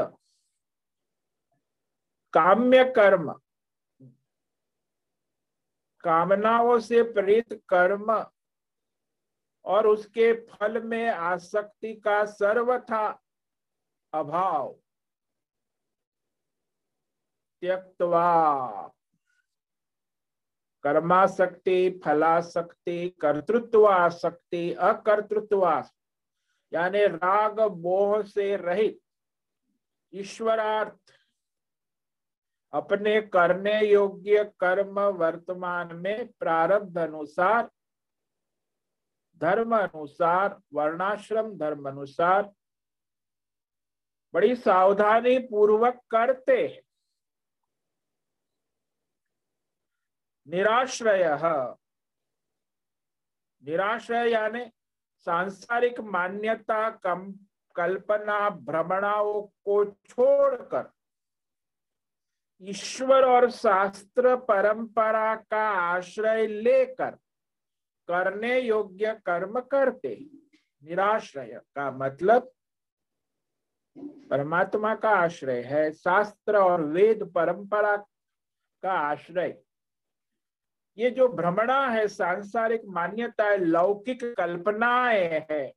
काम्य कर्म, कामनाओं से प्रेरित कर्म और उसके फल में आसक्ति का सर्वथा अभाव त्यक्तवा। कर्माशक्ति फलाशक्ति कर्तृत्वाशक्ति अकर्तृत्वा यानी राग मोह से रहित, ईश्वरार्थ, अपने करने योग्य कर्म वर्तमान में प्रारब्ध अनुसार धर्म अनुसार वर्णाश्रम धर्म अनुसार बड़ी सावधानी पूर्वक करते हैं। निराश्रय निराश्रय यानी सांसारिक मान्यता कम, कल्पना भ्रमणाओं को छोड़कर ईश्वर और शास्त्र परंपरा का आश्रय लेकर करने योग्य कर्म करते निराश्रय का मतलब परमात्मा का आश्रय है, शास्त्र और वेद परंपरा का आश्रय। ये जो भ्रमणा है, सांसारिक मान्यता है लौकिक कल्पनाएँ है,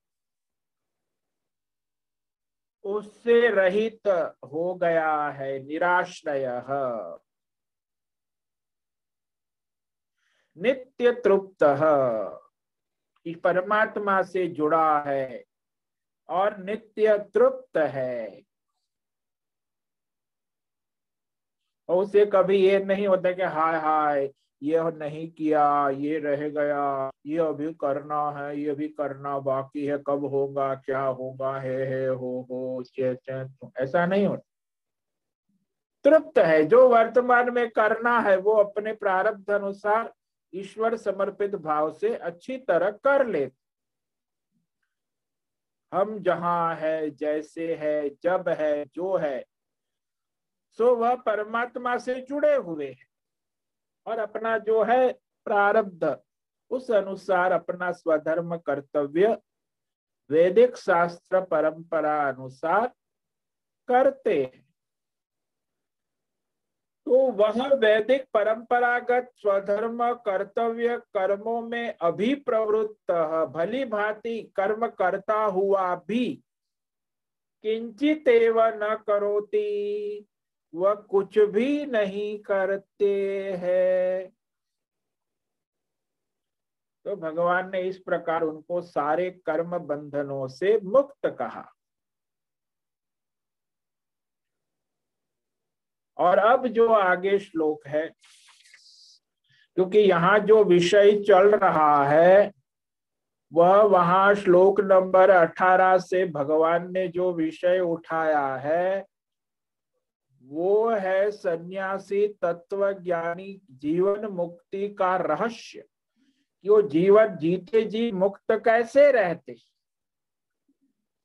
उससे रहित हो गया है निराश्रय। नित्य तृप्त। परमात्मा से जुड़ा है और नित्य तृप्त है। उसे कभी ये नहीं होता कि हाय हाय ये नहीं किया, ये रह गया। ये अभी करना है, ये भी करना बाकी है। कब होगा, क्या होगा? है है, हो हो, चे चे ऐसा नहीं होता। तृप्त है। जो वर्तमान में करना है, वो अपने प्रारब्ध अनुसार ईश्वर समर्पित भाव से अच्छी तरह कर ले हम जहाँ है, जैसे है, जब है, जो है, सो वह परमात्मा से जुड़े हुए हैं। और अपना जो है प्रारब्ध, उस अनुसार अपना स्वधर्म कर्तव्य, वैदिक शास्त्र परंपरा अनुसार करते हैं। तो वह वैदिक परंपरागत स्वधर्म, कर्तव्य, कर्मों में अभिप्रवृत्त, भली भांति कर्म करता हुआ भी किंचित एव न करोती। वह कुछ भी नहीं करते हैं। तो भगवान ने इस प्रकार उनको सारे कर्म बंधनों से मुक्त कहा। और अब जो आगे श्लोक है, क्योंकि यहाँ जो विषय चल रहा है, वह वहाँ श्लोक नंबर 18 से भगवान ने जो विषय उठाया है वो है सन्यासी तत्व ज्ञानी जीवन मुक्ति का रहस्य। कि वो जीवन जीते जी मुक्त कैसे रहते?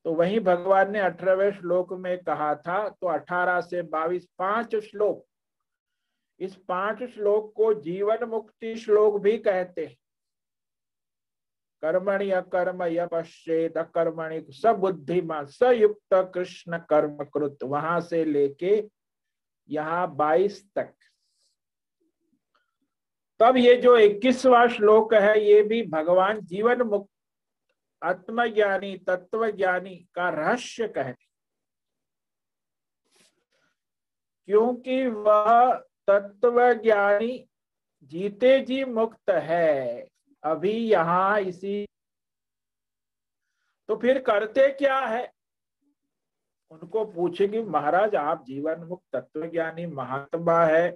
तो वही भगवान ने अठारहवें श्लोक में कहा था तो अठारह से बाईस, पाँच श्लोक। इस पाँच श्लोक को जीवन मुक्ति श्लोक भी कहते हैं। कर्मणि अकर्म य पश्चेत अकर्मणि सबुद्धिमान, सयुक्त कृष्ण कर्म कृत, वहाँ से लेके यहाँ बाईस तक। तब ये जो इक्कीसवा श्लोक है, ये भी भगवान जीवन मुक्त, आत्मज्ञानी तत्व ज्ञानी का रहस्य कहते क्योंकि वह तत्व ज्ञानी जीते जी मुक्त है, अभी यहाँ इसी। तो फिर करते क्या है? उनको पूछे पूछेगी महाराज, आप जीवन मुक्त तत्व ज्ञानी महात्मा है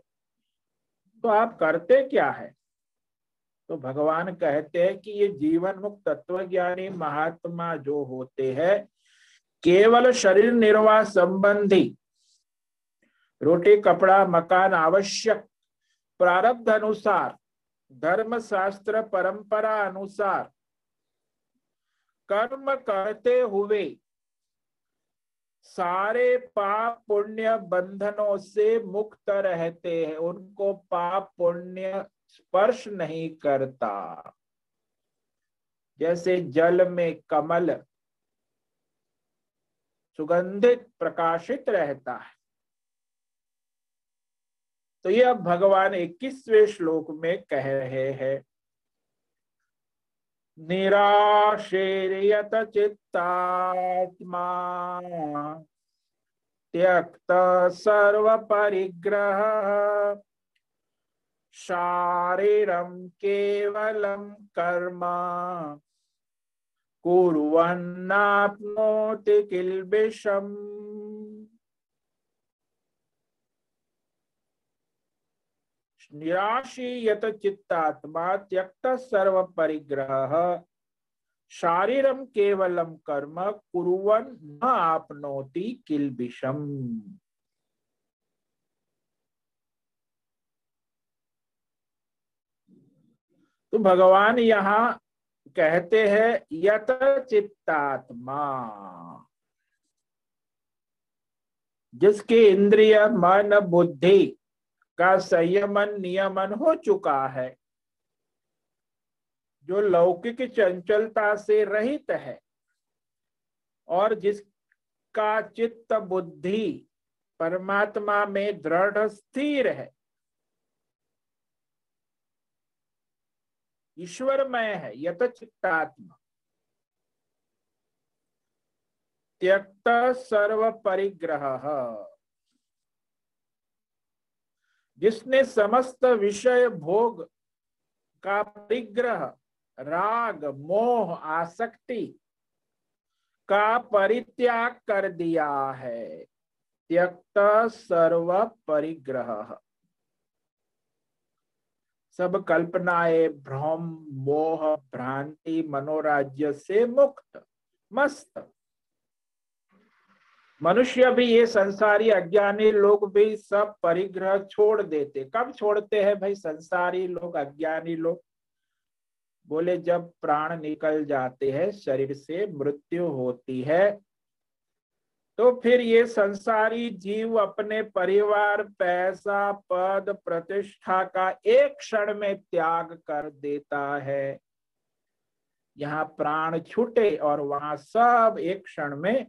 तो आप करते क्या है? तो भगवान कहते हैं कि ये जीवन मुक्त तत्व ज्ञानी महात्मा जो होते हैं, केवल शरीर निर्वाह संबंधी, रोटी, कपड़ा, मकान आवश्यक, प्रारब्ध अनुसार धर्म शास्त्र परंपरा अनुसार, कर्म करते हुए सारे पाप पुण्य बंधनों से मुक्त रहते हैं, उनको पाप पुण्य स्पर्श नहीं करता। जैसे जल में कमल सुगंधित प्रकाशित रहता है। तो यह भगवान इक्कीसवें श्लोक में कह रहे हैं निराशेरियत चित्तात्मा त्यक्त सर्व परिग्रह शारीरम केवलम कर्म। कुर्वन्नाप्नोति किल्बिषम्। निराशीयत चित्तात्मा त्यक्त सर्व परिग्रह। शारीरम केवलम कर्म कुरुवन न आपनोति किल्बिषम। तो भगवान यहाँ कहते हैं, यत चित्तात्मा। जिसके इंद्रिय, मन, बुद्धि का संयमन नियमन हो चुका है। जो लौकिक चंचलता से रहित है और जिसका चित्त बुद्धि परमात्मा में दृढ़ स्थिर है, ईश्वरमय है यत चित्तात्मा त्यक्त सर्व परिग्रह जिसने समस्त विषय भोग का परिग्रह राग, मोह, आसक्ति का परित्याग कर दिया है। त्यक्त सर्व परिग्रह। सब कल्पनाएँ, भ्रम, मोह, भ्रांति, मनोराज्य से मुक्त, मस्त। मनुष्य भी ये संसारी अज्ञानी लोग भी सब परिग्रह छोड़ देते। कब छोड़ते हैं भाई संसारी लोग, अज्ञानी लोग? बोले, जब प्राण निकल जाते हैं, शरीर से मृत्यु होती है तो फिर ये संसारी जीव अपने परिवार, पैसा, पद, प्रतिष्ठा का एक क्षण में त्याग कर देता है। यहाँ प्राण छूटे और वहाँ सब एक क्षण में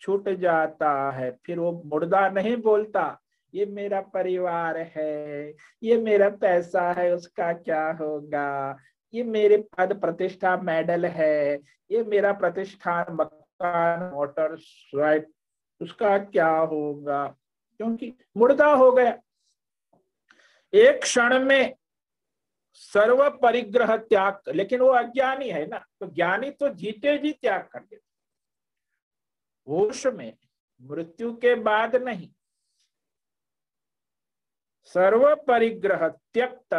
छूट जाता है। फिर वो मुर्दा नहीं बोलता, ये मेरा परिवार है, ये मेरा पैसा है, उसका क्या होगा? ये मेरे पद प्रतिष्ठा मेडल है, ये मेरा प्रतिष्ठान मकान, मोटर, राइट, उसका क्या होगा? क्योंकि मुर्दा हो गया। एक क्षण में सर्व परिग्रह त्याग, लेकिन वो अज्ञानी है ना तो ज्ञानी तो जीते जी त्याग कर देते। होश में मृत्यु के बाद नहीं। सर्व परिग्रह त्यक्त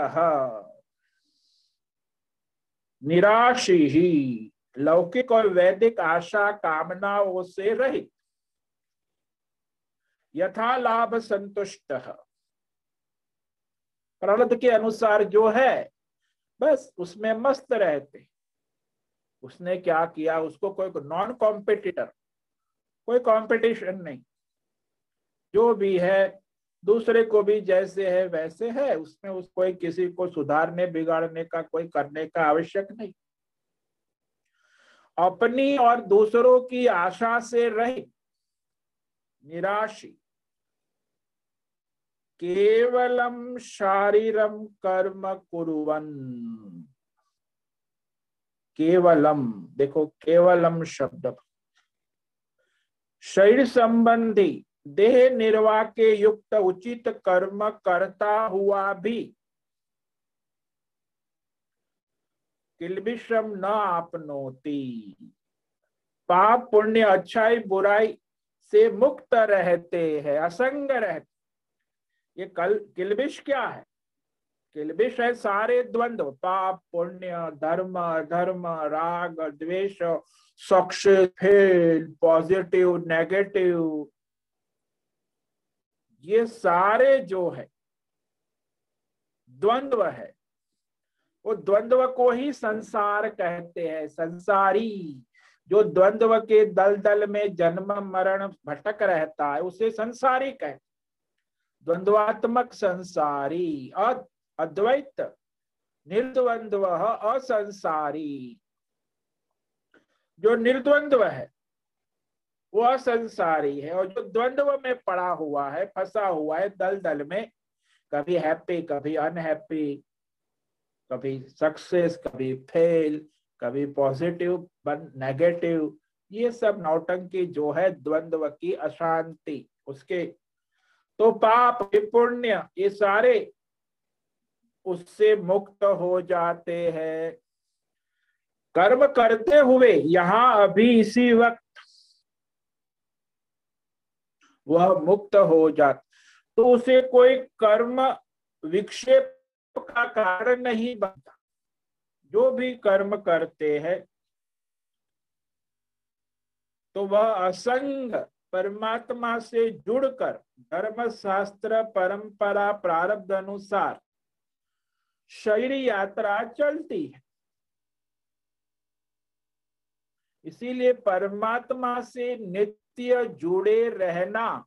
निराशी ही लौकिक और वैदिक आशा कामनाओं से रहित। यथा लाभ संतुष्ट। प्रारब्ध के अनुसार जो है, बस उसमें मस्त रहते। उसने क्या किया? उसको कोई नॉन कॉम्पिटिटर कोई कंपटीशन नहीं। जो भी है, दूसरे को भी जैसे है, वैसे है। उसमें उस कोई किसी को सुधारने, बिगाड़ने का, कोई करने का आवश्यक नहीं। अपनी और दूसरों की आशा से रही, निराशी। केवलम शारीरम कर्म कुरुवन। केवलम, देखो, केवलम शब्द। शरीर संबंधी देह निर्वाह के युक्त उचित कर्म करता हुआ भी किलबिश्रम न आपनोती। पाप, पुण्य, अच्छाई, बुराई से मुक्त रहते हैं, असंग रहते ये कल, किलबिश क्या है? किलबिश है सारे द्वंद्व, पाप, पुण्य, धर्म धर्म राग, द्वेष सक्सेस फेल पॉजिटिव नेगेटिव ये सारे जो है, द्वंद्व है। वो द्वंद्व को ही संसार कहते हैं, संसारी। जो द्वंद्व के दल दल में जन्म, मरण भटक रहता है, उसे संसारी कहते द्वंद्वात्मक संसारी, अद्वैत, निर्द्वंद्व, असंसारी। जो निर्द्वंद्व है, वो असंसारी है, और जो द्वंद्व में पड़ा हुआ है, फंसा हुआ है दल दल में, कभी हैप्पी कभी अनहैप्पी कभी सक्सेस कभी फेल कभी पॉजिटिव बन नेगेटिव ये सब नौटंकी जो है द्वंद्व की अशांति, उसके तो पाप पुण्य ये सारे उससे मुक्त हो जाते हैं। कर्म करते हुए यहाँ अभी इसी वक्त वह मुक्त हो जाता। तो उसे कोई कर्म विक्षेप का कारण नहीं बनता। जो भी कर्म करते हैं तो वह असंग परमात्मा से जुड़कर धर्म शास्त्र परंपरा प्रारब्ध अनुसार शरीर यात्रा चलती है। इसीलिए परमात्मा से नित्य जुड़े रहना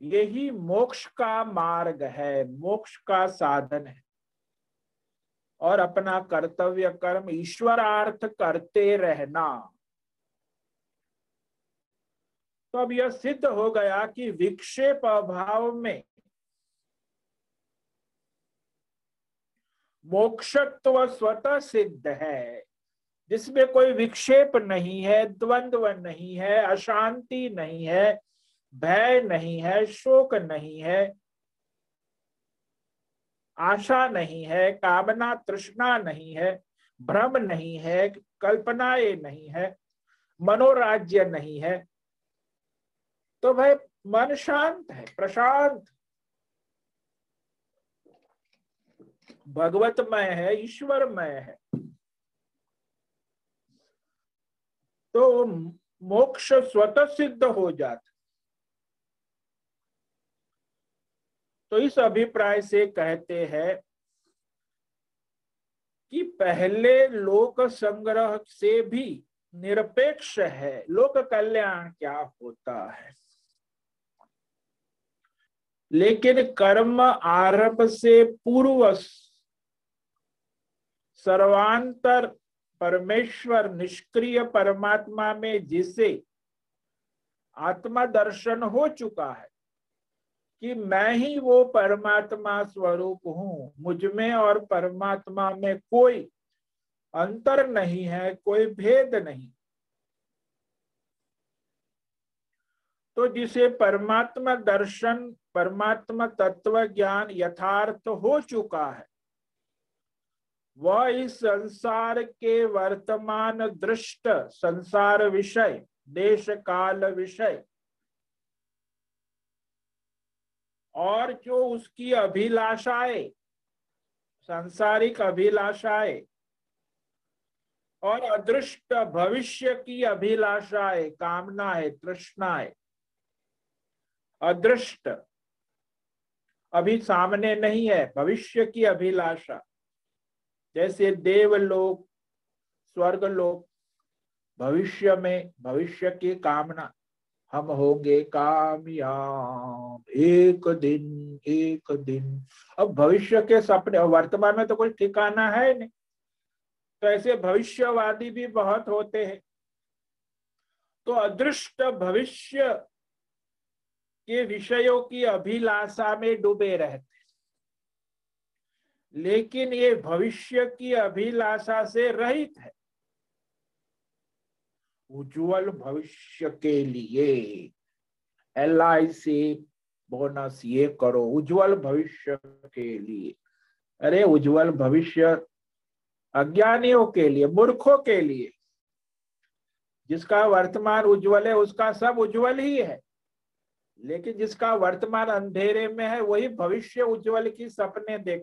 यही मोक्ष का मार्ग है, मोक्ष का साधन है। और अपना कर्तव्य कर्म ईश्वरार्थ करते रहना। तो अब यह सिद्ध हो गया कि विक्षेप अभाव में मोक्षत्व स्वतः सिद्ध है। जिसमें कोई विक्षेप नहीं है द्वंद्व नहीं है अशांति नहीं है भय नहीं है शोक नहीं है आशा नहीं है कामना तृष्णा नहीं है भ्रम नहीं है कल्पनाएँ नहीं है मनोराज्य नहीं है तो भाई मन शांत है प्रशांत भगवतमय है ईश्वरमय है तो मोक्ष स्वतः सिद्ध हो जाता। तो इस अभिप्राय से कहते हैं कि पहले लोक संग्रह से भी निरपेक्ष है। लोक कल्याण क्या होता है? लेकिन कर्म आरंभ से पूर्व सर्वांतर परमेश्वर निष्क्रिय परमात्मा में जिसे आत्मा दर्शन हो चुका है कि मैं ही वो परमात्मा स्वरूप हूँ, मुझमें और परमात्मा में कोई अंतर नहीं है, कोई भेद नहीं। तो जिसे परमात्मा दर्शन परमात्मा तत्व ज्ञान यथार्थ हो चुका है वह इस संसार के वर्तमान दृष्ट संसार विषय, देश काल विषय। और जो उसकी अभिलाषाएँ, सांसारिक अभिलाषाएँ और अदृष्ट भविष्य की अभिलाषाएँ, कामनाएँ, तृष्णाएँ, अदृष्ट, अभी सामने नहीं है, भविष्य की अभिलाषा। जैसे देवलोक, स्वर्गलोक, भविष्य में, भविष्य की कामना, हम होंगे कामयाब। एक दिन एक दिन। अब भविष्य के सपने वर्तमान में तो कोई ठिकाना है नहीं। तो ऐसे भविष्यवादी भी बहुत होते हैं। तो अदृष्ट भविष्य के विषयों की अभिलाषा में डूबे रहते लेकिन ये भविष्य की अभिलाषा से रहित है। उज्जवल भविष्य के लिए एल आई सी बोनस ये करो, उज्जवल भविष्य के लिए। अरे उज्जवल भविष्य अज्ञानियों के लिए, मूर्खों के लिए। जिसका वर्तमान उज्जवल है, उसका सब उज्जवल ही है। लेकिन जिसका वर्तमान अंधेरे में है, वही भविष्य उज्जवल की सपने देख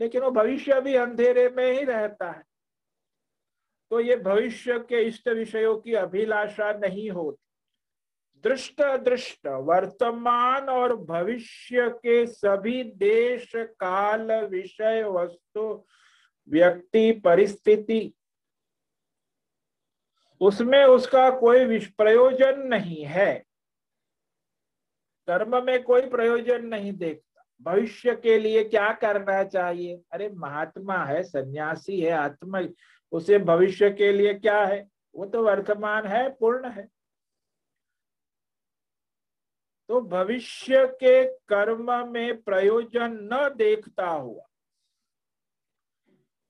लेकिन वो भविष्य भी अंधेरे में ही रहता है। तो ये भविष्य के इष्ट विषयों की अभिलाषा नहीं होती। दृष्ट दृष्ट, वर्तमान और भविष्य के सभी देश काल विषय वस्तु, व्यक्ति, परिस्थिति, उसमें उसका कोई प्रयोजन नहीं है। कर्म में कोई प्रयोजन नहीं देखता। भविष्य के लिए क्या करना चाहिए? अरे, महात्मा है, सन्यासी है, आत्मा, उसे भविष्य के लिए क्या है? वो तो वर्तमान है, पूर्ण है। तो भविष्य के कर्म में प्रयोजन न देखता हुआ,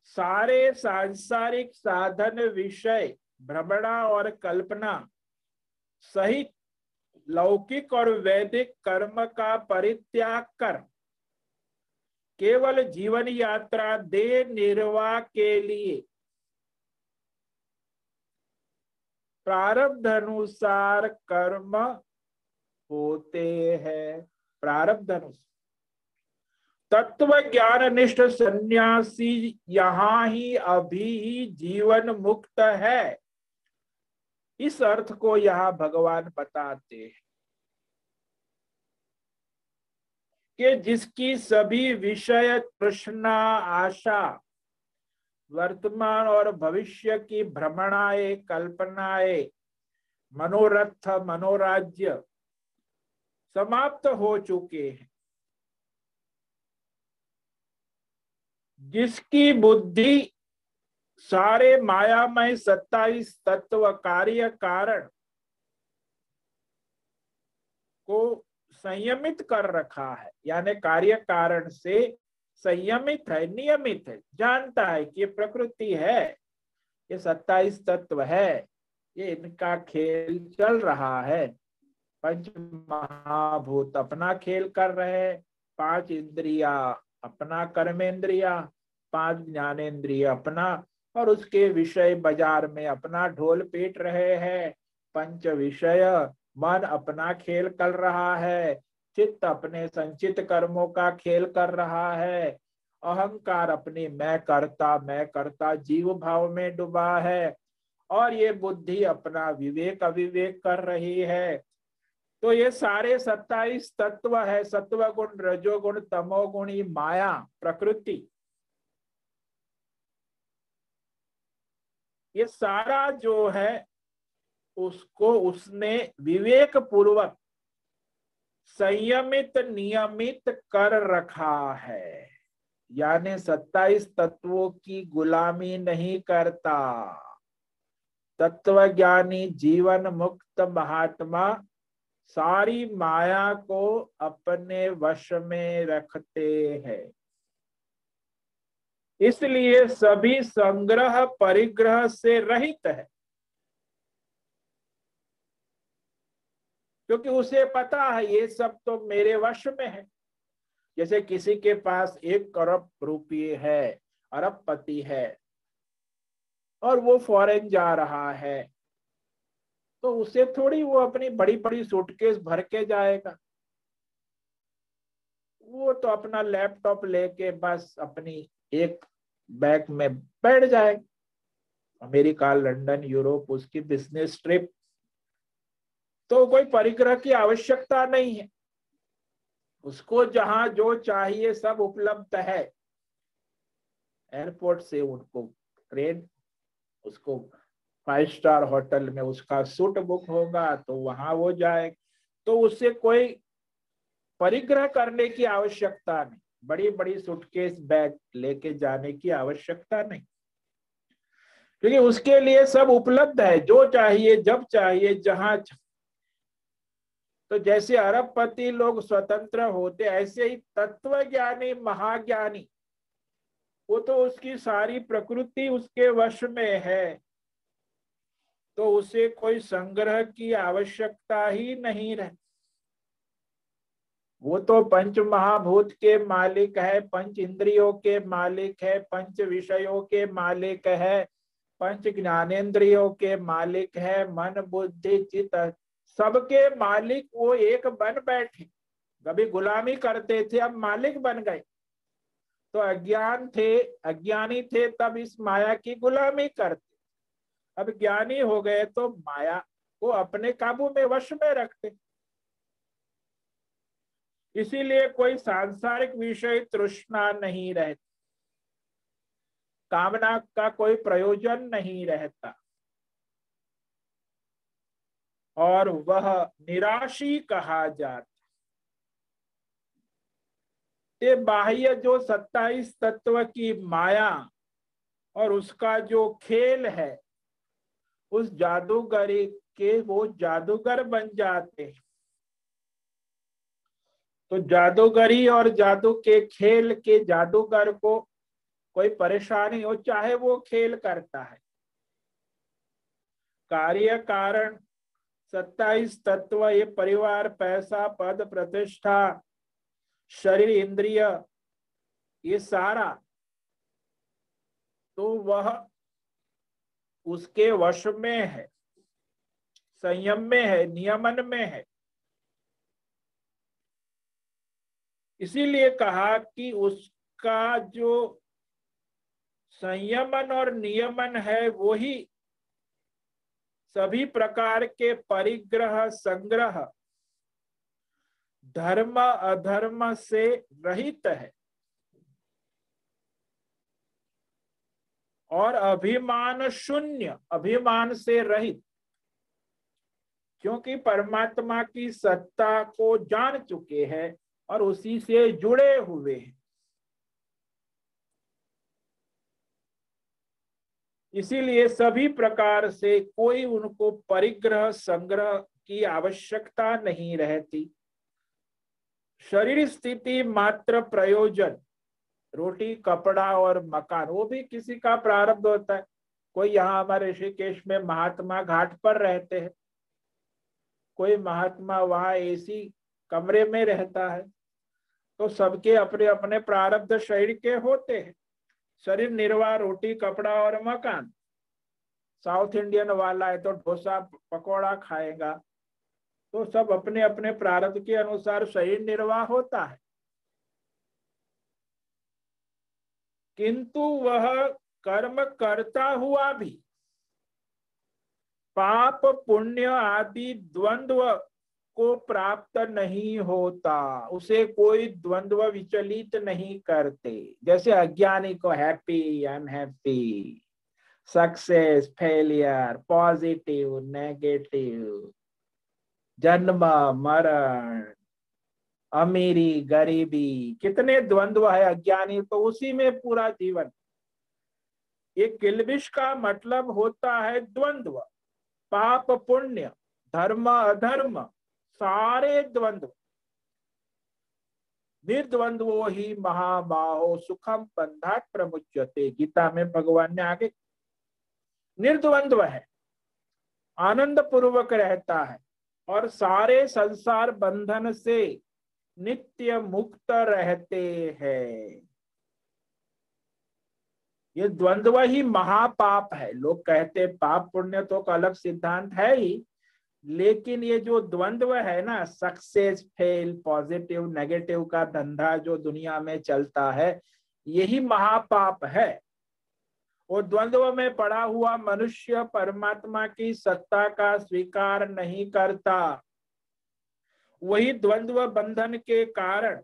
सारे सांसारिक साधन विषय, भ्रमणा और कल्पना सहित लौकिक और वैदिक कर्म का परित्याग कर केवल जीवन यात्रा दे निर्वाह के लिए। प्रारब्ध अनुसार कर्म होते हैं। प्रारब्ध अनुसार। तत्व ज्ञान निष्ठ सन्यासी यहाँ ही अभी ही जीवन मुक्त है। इस अर्थ को यहाँ भगवान बताते हैं। कि जिसकी सभी विषय तृष्णा, आशा, वर्तमान और भविष्य की भ्रमणाएँ, कल्पनाएँ, मनोरथ, मनोराज्य समाप्त हो चुके हैं। जिसकी बुद्धि सारे मायामय सत्ताईस तत्व कार्य कारण को संयमित कर रखा है। यानी कार्य कारण से संयमित है, नियमित है, जानता है कि ये प्रकृति है, ये सत्ताईस तत्व है, ये इनका खेल चल रहा है। पंच महाभूत अपना खेल कर रहे पाँच इंद्रिया अपना कर्मेंद्रिया, पाँच ज्ञानेन्द्रिय अपना, और उसके विषय बाज़ार में अपना ढोल पीट रहे हैं, पंच विषय मन अपना खेल कर रहा है, चित्त अपने संचित कर्मों का खेल कर रहा है। अहंकार अपनी मैं करता मैं करता जीव भाव में डूबा है। और ये बुद्धि अपना विवेक अविवेक कर रही है। तो ये सारे सत्ताईस तत्व है सत्व गुण रजोगुण, तमोगुणी, माया, प्रकृति। ये सारा जो है उसको उसने विवेक पूर्वक संयमित, नियमित कर रखा है। यानी सत्ताईस तत्वों की गुलामी नहीं करता। तत्वज्ञानी जीवन मुक्त महात्मा सारी माया को अपने वश में रखते हैं। इसलिए सभी संग्रह परिग्रह से रहित है। क्योंकि उसे पता है ये सब तो मेरे वश में है। जैसे किसी के पास एक करोड़ रुपये है अरब पति है, और वो फॉरेन जा रहा है तो उसे थोड़ी वो अपनी बड़ी बड़ी सूटकेस भर के जाएगा। वो तो अपना लैपटॉप लेके बस अपनी एक बैग में बैठ जाएगा। अमेरिका, लंदन, यूरोप, उसकी बिज़नेस ट्रिप तो कोई परिग्रह की आवश्यकता नहीं है। उसको जहाँ जो चाहिए सब उपलब्ध है। एयरपोर्ट से उनको ट्रेन, उसको फाइव स्टार होटल में उसका सूट बुक होगा तो वहाँ वो जाए। तो उससे कोई परिग्रह करने की आवश्यकता नहीं। बड़ी बड़ी सुटकेस बैग लेके जाने की आवश्यकता नहीं। क्योंकि उसके लिए सब उपलब्ध है। जो चाहिए, जब चाहिए, जहाँ तो जैसे अरबपति लोग स्वतंत्र होते, ऐसे ही तत्व ज्ञानी महाज्ञानी, वो तो उसकी सारी प्रकृति उसके वश में है। तो उसे कोई संग्रह की आवश्यकता ही नहीं रहती वो तो पंच महाभूत के मालिक है, पंच इंद्रियों के मालिक है, पंच विषयों के मालिक है, पंच ज्ञानेन्द्रियों के मालिक है, मन, बुद्धि चित सबके मालिक वो एक बन बैठे। कभी गुलामी करते थे, अब मालिक बन गए। तो अज्ञान थे, अज्ञानी थे, तब इस माया की गुलामी करते। अब ज्ञानी हो गए तो माया को अपने काबू में वश में रखते। इसीलिए कोई सांसारिक विषय तृष्णा नहीं रहती। कामना का कोई प्रयोजन नहीं रहता। और वह निराशी कहा जाता ये बाह्य जो सत्ताईस तत्व की माया और उसका जो खेल है, उस जादूगरी के वो जादूगर बन जाते हैं। तो जादूगरी और जादू के खेल के जादूगर को कोई परेशानी हो, चाहे वो खेल करता है। कार्य कारण सत्ताईस तत्व ये परिवार, पैसा, पद, प्रतिष्ठा, शरीर, इंद्रिय, ये सारा। तो वह उसके वश में है, संयम में है, नियमन में है। इसीलिए कहा कि उसका जो संयमन और नियमन है, वो ही सभी प्रकार के परिग्रह संग्रह धर्म अधर्म से रहित है। और अभिमान शून्य, अभिमान से रहित। क्योंकि परमात्मा की सत्ता को जान चुके हैं और उसी से जुड़े हुए हैं। इसीलिए सभी प्रकार से कोई उनको परिग्रह संग्रह की आवश्यकता नहीं रहती। शरीर स्थिति मात्र प्रयोजन, रोटी, कपड़ा और मकान, वो भी किसी का प्रारब्ध होता है। कोई यहाँ हमारे ऋषिकेश में महात्मा घाट पर रहते हैं। कोई महात्मा वहाँ एसी कमरे में रहता है। तो सबके अपने अपने प्रारब्ध शरीर के होते हैं। शरीर निर्वाह, रोटी, कपड़ा और मकान। साउथ इंडियन वाला है तो डोसा, पकौड़ा खाएगा। तो सब अपने अपने प्रारब्ध के अनुसार शरीर निर्वाह होता है। किंतु वह कर्म करता हुआ भी, पाप, पुण्य आदि, द्वंद्व को प्राप्त नहीं होता, उसे कोई द्वंद्व विचलित नहीं करते। जैसे अज्ञानी को happy unhappy success failure positive negative जन्म, मरण, अमीरी, गरीबी, कितने द्वंद्व है अज्ञानी तो उसी में पूरा जीवन। ये किलबिश का मतलब होता है द्वंद्व, पाप पुण्य, धर्म अधर्म सारे द्वंद्व निर्द्वंद्वो ही महाबाहो सुखम बंधात प्रमुचते गीता में भगवान ने आगे, निर्द्वंद्व है आनंद पूर्वक रहता है और सारे संसार बंधन से नित्य मुक्त रहते हैं। ये द्वंद्व ही महापाप है। लोग कहते पाप पुण्य तो का अलग सिद्धांत है ही लेकिन ये जो द्वंद्व है ना सक्सेस फेल पॉजिटिव नेगेटिव का धंधा जो दुनिया में चलता है, यही महापाप है। और द्वंद्व में पड़ा हुआ मनुष्य परमात्मा की सत्ता का स्वीकार नहीं करता। वही द्वंद्व बंधन के कारण,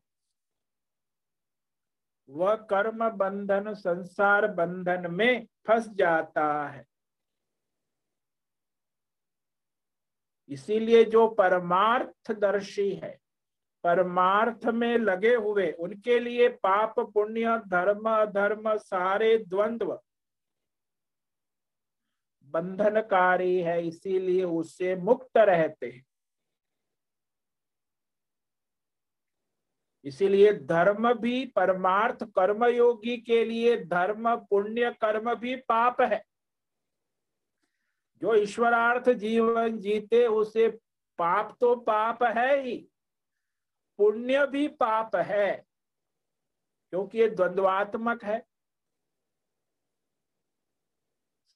वह कर्म बंधन, संसार बंधन में फंस जाता है। इसीलिए जो परमार्थ दर्शी है, परमार्थ में लगे हुए, उनके लिए पाप, पुण्य, धर्म, अधर्म, सारे द्वंद्व बंधनकारी है, इसीलिए उससे मुक्त रहते हैं। इसीलिए धर्म भी परमार्थ कर्मयोगी के लिए, धर्म, पुण्य, कर्म भी पाप है। जो ईश्वरार्थ जीवन जीते, उसे पाप तो पाप है ही, पुण्य भी पाप है, क्योंकि ये द्वंद्वात्मक है।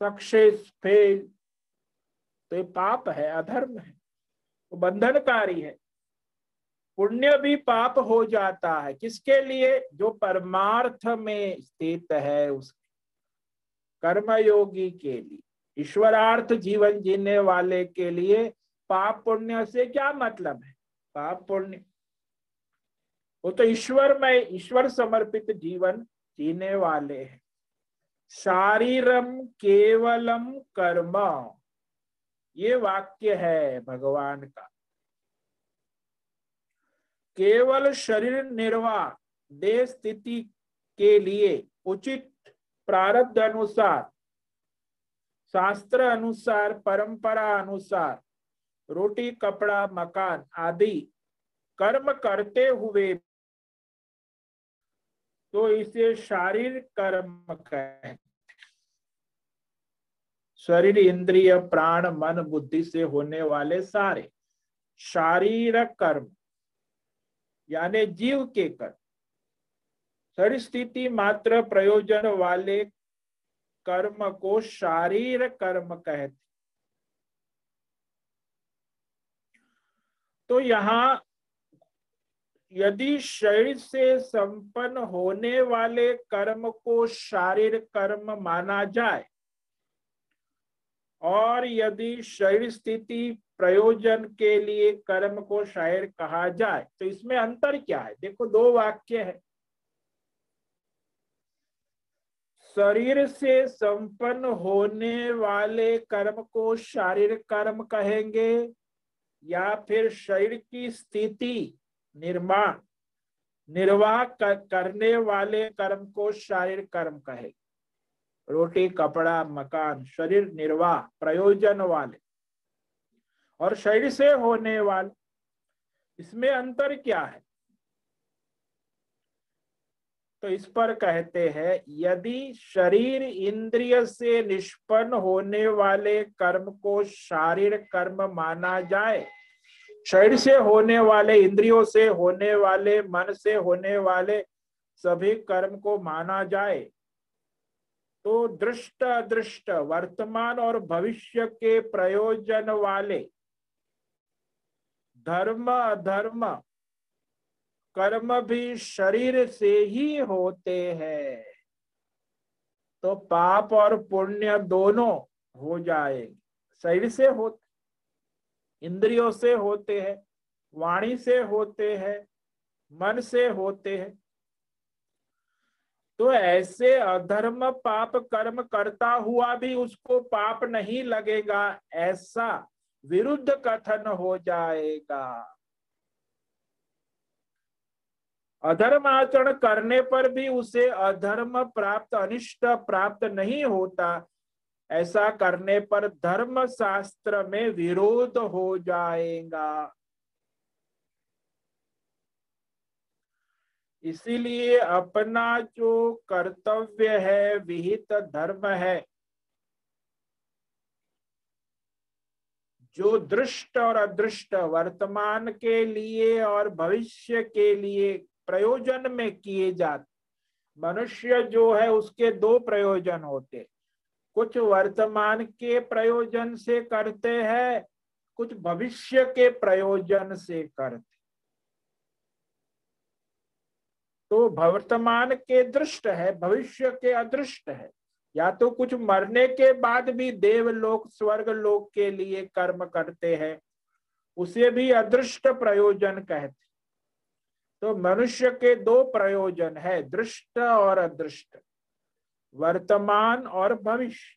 सक्सेस, फेल तो ये पाप है, अधर्म है तो बंधनकारी है। पुण्य भी पाप हो जाता है, किसके लिए? जो परमार्थ में स्थित है उस कर्मयोगी के लिए। ईश्वरार्थ जीवन जीने वाले के लिए पाप पुण्य से क्या मतलब है? पाप पुण्य। वो तो ईश्वर में ईश्वर समर्पित जीवन जीने वाले हैं। शारीरम केवलम कर्म। ये वाक्य है भगवान का। केवल शरीर निर्वाह, देह स्थिति के लिए उचित प्रारब्ध अनुसार शास्त्र अनुसार, परंपरा अनुसार, रोटी, कपड़ा, मकान आदि कर्म करते हुए तो इसे शारीरिक कर्म कहें शरीर, इंद्रिय, प्राण, मन, बुद्धि से होने वाले सारे शारीरिक कर्म, यानी जीव के कर्म, शरीर स्थिति मात्र प्रयोजन वाले कर्म को शारीर कर्म कहते। तो यहाँ यदि शरीर से संपन्न होने वाले कर्म को शारीर कर्म माना जाए, और यदि शरीर स्थिति प्रयोजन के लिए कर्म को शायर कहा जाए तो इसमें अंतर क्या है? देखो दो वाक्य है। शरीर से संपन्न होने वाले कर्म को शारीरिक कर्म कहेंगे या फिर शरीर की स्थिति निर्माण, निर्वाह करने वाले कर्म को शारीरिक कर्म कहेंगे रोटी, कपड़ा, मकान, शरीर निर्वाह, प्रयोजन वाले और शरीर से होने वाले। इसमें अंतर क्या है? तो इस पर कहते हैं, यदि शरीर इंद्रिय से निष्पन्न होने वाले कर्म को शारीरिक कर्म माना जाए शरीर से होने वाले, इंद्रियों से होने वाले, मन से होने वाले सभी कर्म को माना जाए तो दृष्ट अदृष्ट वर्तमान और भविष्य के प्रयोजन वाले धर्म अधर्म कर्म भी शरीर से ही होते हैं। तो पाप और पुण्य दोनों हो जाएँगे शरीर से होते इंद्रियों से होते हैं, वाणी से होते हैं, मन से होते हैं। तो ऐसे अधर्म पाप कर्म करता हुआ भी उसको पाप नहीं लगेगा, ऐसा विरुद्ध कथन हो जाएगा। अधर्म आचरण करने पर भी उसे अधर्म प्राप्त, अनिष्ट प्राप्त नहीं होता। ऐसा करने पर धर्म शास्त्र में विरोध हो जाएगा। इसीलिए अपना जो कर्तव्य है, विहित धर्म है, जो दृष्ट और अदृष्ट, वर्तमान के लिए और भविष्य के लिए प्रयोजन में किए जाते। मनुष्य जो है, उसके दो प्रयोजन होते। कुछ वर्तमान के प्रयोजन से करते हैं, कुछ भविष्य के प्रयोजन से करते। तो वर्तमान के दृष्ट है, भविष्य के अदृष्ट है। या तो कुछ मरने के बाद भी देवलोक स्वर्ग लोक के लिए कर्म करते हैं, उसे भी अदृष्ट प्रयोजन कहते तो मनुष्य के दो प्रयोजन है, दृष्ट और अदृष्ट, वर्तमान और भविष्य।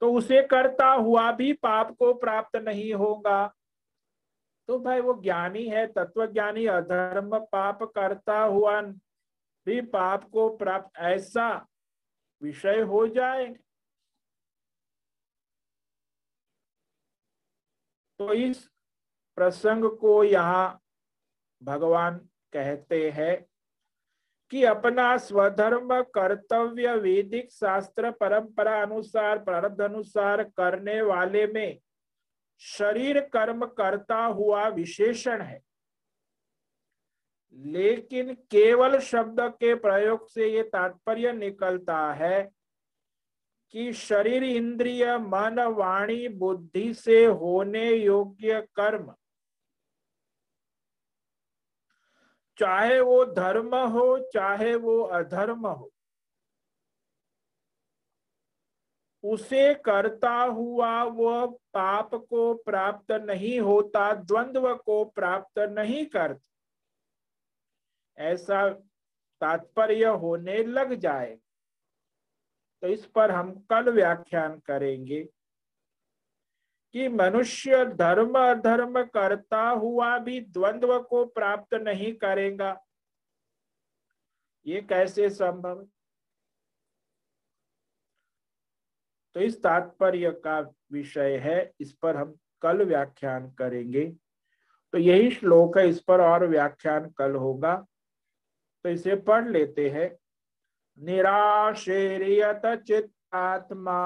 तो उसे करता हुआ भी पाप को प्राप्त नहीं होगा। तो भाई वो ज्ञानी है, तत्वज्ञानी, अधर्म, पाप करता हुआ भी पाप को प्राप्त, ऐसा विषय हो जाए। तो इस प्रसंग को यहाँ भगवान कहते हैं कि अपना स्वधर्म, कर्तव्य, वैदिक शास्त्र, परंपरा अनुसार, प्रारब्ध अनुसार करने वाले में शरीर कर्म करता हुआ विशेषण है। लेकिन केवल शब्द के प्रयोग से ये तात्पर्य निकलता है कि शरीर, इंद्रिय, मन, वाणी, बुद्धि से होने योग्य कर्म चाहे वो धर्म हो, चाहे वो अधर्म हो। उसे करता हुआ वह पाप को प्राप्त नहीं होता, द्वंद्व को प्राप्त नहीं करता। ऐसा तात्पर्य होने लग जाए। तो इस पर हम कल व्याख्यान करेंगे। कि मनुष्य धर्म अधर्म करता हुआ भी द्वंद्व को प्राप्त नहीं करेगा। ये कैसे संभव? तो इस तात्पर्य का विषय है, इस पर हम कल व्याख्यान करेंगे। तो यही श्लोक है, इस पर और व्याख्यान कल होगा। तो इसे पढ़ लेते हैं। निराशेरियत चित्तात्मा।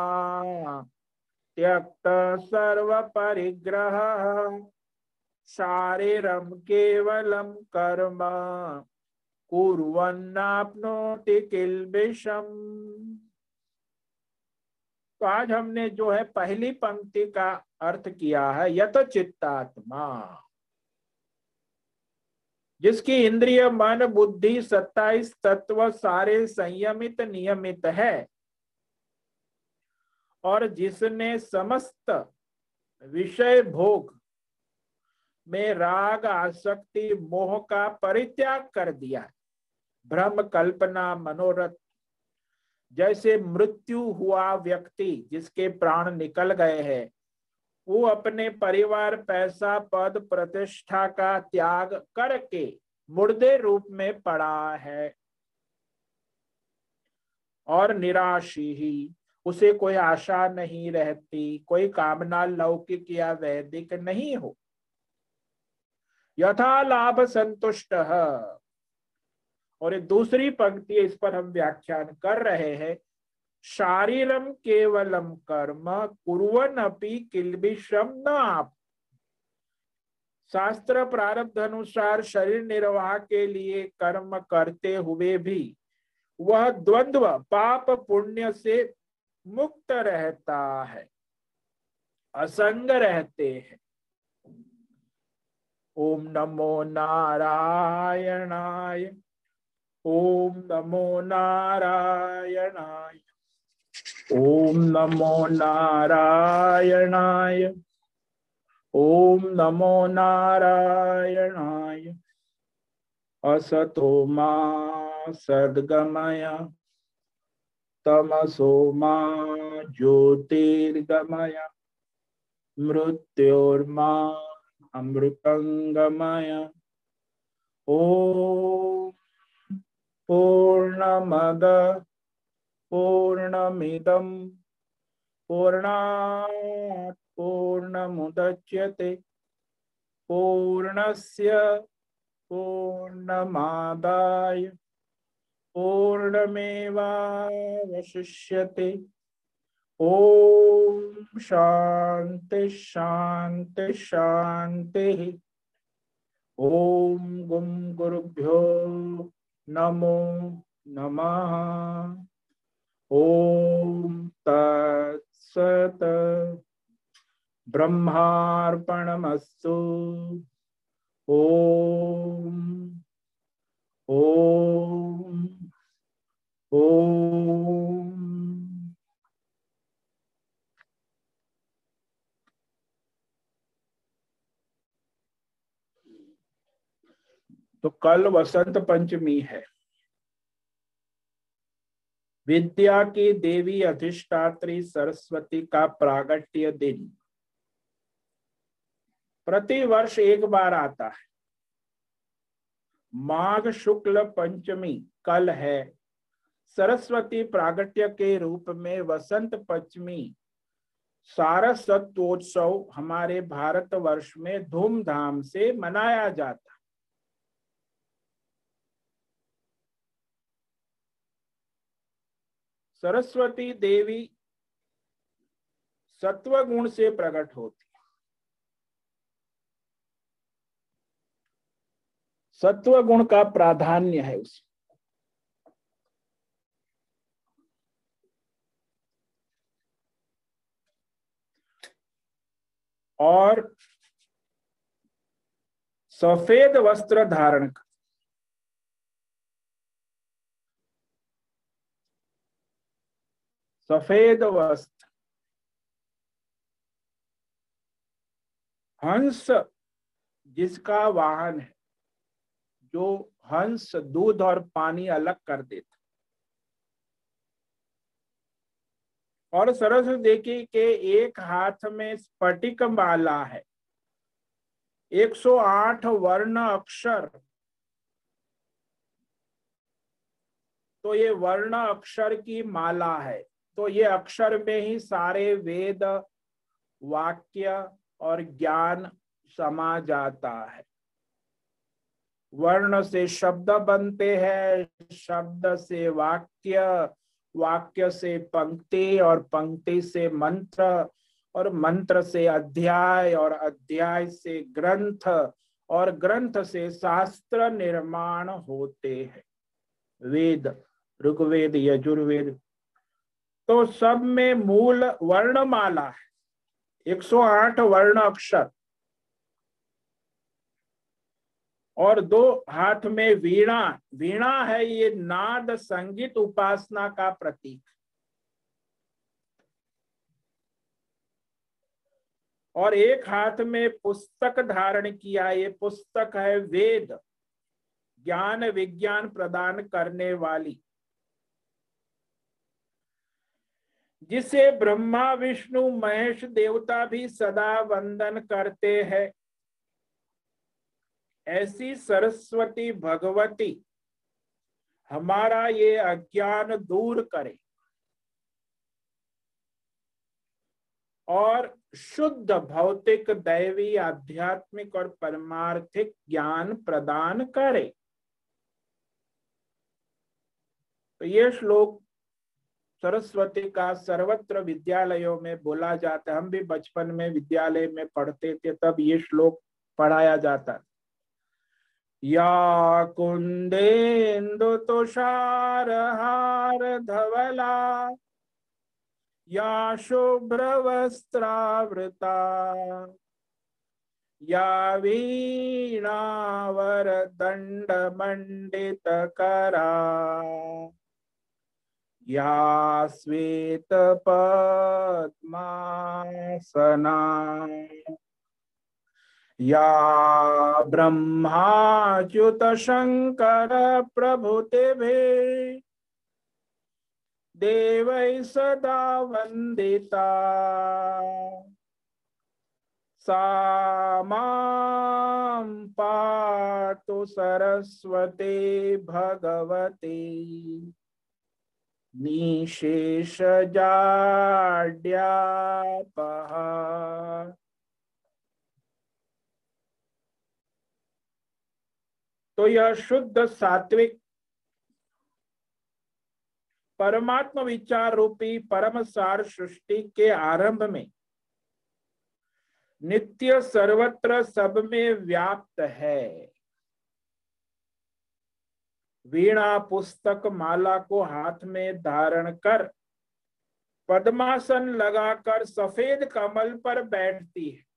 त्यक्त सर्व परिग्रह शारीरम केवलम कर्म। कुर्वन्नाप्नोति किल्बिषम। तो आज हमने जो है पहली पंक्ति का अर्थ किया है, यत चित्तात्मा। जिसकी इंद्रिय, मन, बुद्धि सत्ताईस तत्व सारे संयमित नियमित है। और जिसने समस्त विषय भोग में राग, आसक्ति, मोह का परित्याग कर दिया भ्रम कल्पना, मनोरथ, जैसे मृत्यु हुआ व्यक्ति जिसके प्राण निकल गए हैं, वो अपने परिवार पैसा, पद, प्रतिष्ठा का त्याग करके मुर्दे रूप में पड़ा है और निराशी ही उसे कोई आशा नहीं रहती, कोई कामना लौकिक या वैदिक नहीं हो। यथा लाभ संतुष्ट और एक दूसरी पंक्ति इस पर हम व्याख्यान कर रहे हैं। शारीरम केवलम कर्म कुरन अपि किलबिषम न आप। शास्त्र प्रारब्ध अनुसार शरीर निर्वाह के लिए कर्म करते हुए भी, वह द्वंद्व, पाप पुण्य से मुक्त रहता है, असंग रहते हैं। ओम नमो नारायणाय, ओम नमो नारायणाय, ओम नमो नारायणाय, ओम नमो नारायणाय। असतो मा सद्गमय। तमसो मा ज्योतिर्गमय मृत्योर्मा अमृतंगमय ओम पूर्णमद पूर्णमिदं पूर्णात् पूर्णमुदच्यते। पूर्णस्य पूर्णमादाय पूर्णमेवावशिष्यते। ॐ शान्ति शान्ति शान्तिः। ॐ गुम गुरुभ्यो नमो नमः। ओम तत्सत ब्रह्मार्पणमस्तु। ओम ओम ओम। तो कल वसंत पंचमी है। विद्या की देवी अधिष्ठात्री सरस्वती का प्रागट्य दिन। प्रति वर्ष एक बार आता है। माघ शुक्ल पंचमी कल है। सरस्वती प्रागट्य के रूप में वसंत पंचमी, सारस्वतोत्सव हमारे भारत वर्ष में धूमधाम से मनाया जाता। सरस्वती देवी सत्व गुण से प्रकट होती सत्व गुण का प्राधान्य है उस और सफ़ेद वस्त्र धारण सफ़ेद वस्त्र। हंस जिसका वाहन है, जो हंस दूध और पानी अलग कर देता और सरस्वती देखी के एक हाथ में स्फटिक माला है। 108 वर्ण अक्षर। तो ये वर्ण अक्षर की माला है। तो ये अक्षर में ही सारे वेद, वाक्य और ज्ञान समा जाता है। वर्ण से शब्द बनते हैं, शब्द से वाक्य वाक्य से पंक्ति और पंक्ति से मंत्र और मंत्र से अध्याय और अध्याय से ग्रंथ और ग्रंथ से शास्त्र निर्माण होते हैं। वेद, ऋग्वेद, यजुर्वेद। तो सब में मूल वर्णमाला है। 108 वर्ण अक्षर। और दो हाथ में वीणा वीणा है ये नाद संगीत उपासना का प्रतीक। और एक हाथ में पुस्तक धारण किया, ये पुस्तक है वेद, ज्ञान विज्ञान प्रदान करने वाली। जिसे ब्रह्मा, विष्णु, महेश, देवता भी सदा वंदन करते हैं। ऐसी सरस्वती भगवती, हमारा ये अज्ञान दूर करे। और शुद्ध भौतिक, दैवी, आध्यात्मिक और परमार्थिक ज्ञान प्रदान करे। तो ये श्लोक सरस्वती का सर्वत्र विद्यालयों में बोला जाता है। हम भी बचपन में विद्यालय में पढ़ते थे, तब ये श्लोक पढ़ाया जाता या कुंदेन्दु तुषार हार धवला या शुभ्र वस्त्रावृता या वीणावर दंड मंडित करा या श्वेत पद्मासना या ब्रह्माच्युत शंकर प्रभुतिभिः देवै सदा वन्दिता। सा माँ पातु सरस्वती भगवती। निशेषजाड्यापः तो यह शुद्ध सात्विक परमात्मा विचार रूपी परम सार सृष्टि के आरंभ में नित्य सर्वत्र सब में व्याप्त है। वीणा पुस्तक माला को हाथ में धारण कर, पद्मासन लगाकर सफ़ेद कमल पर बैठती है।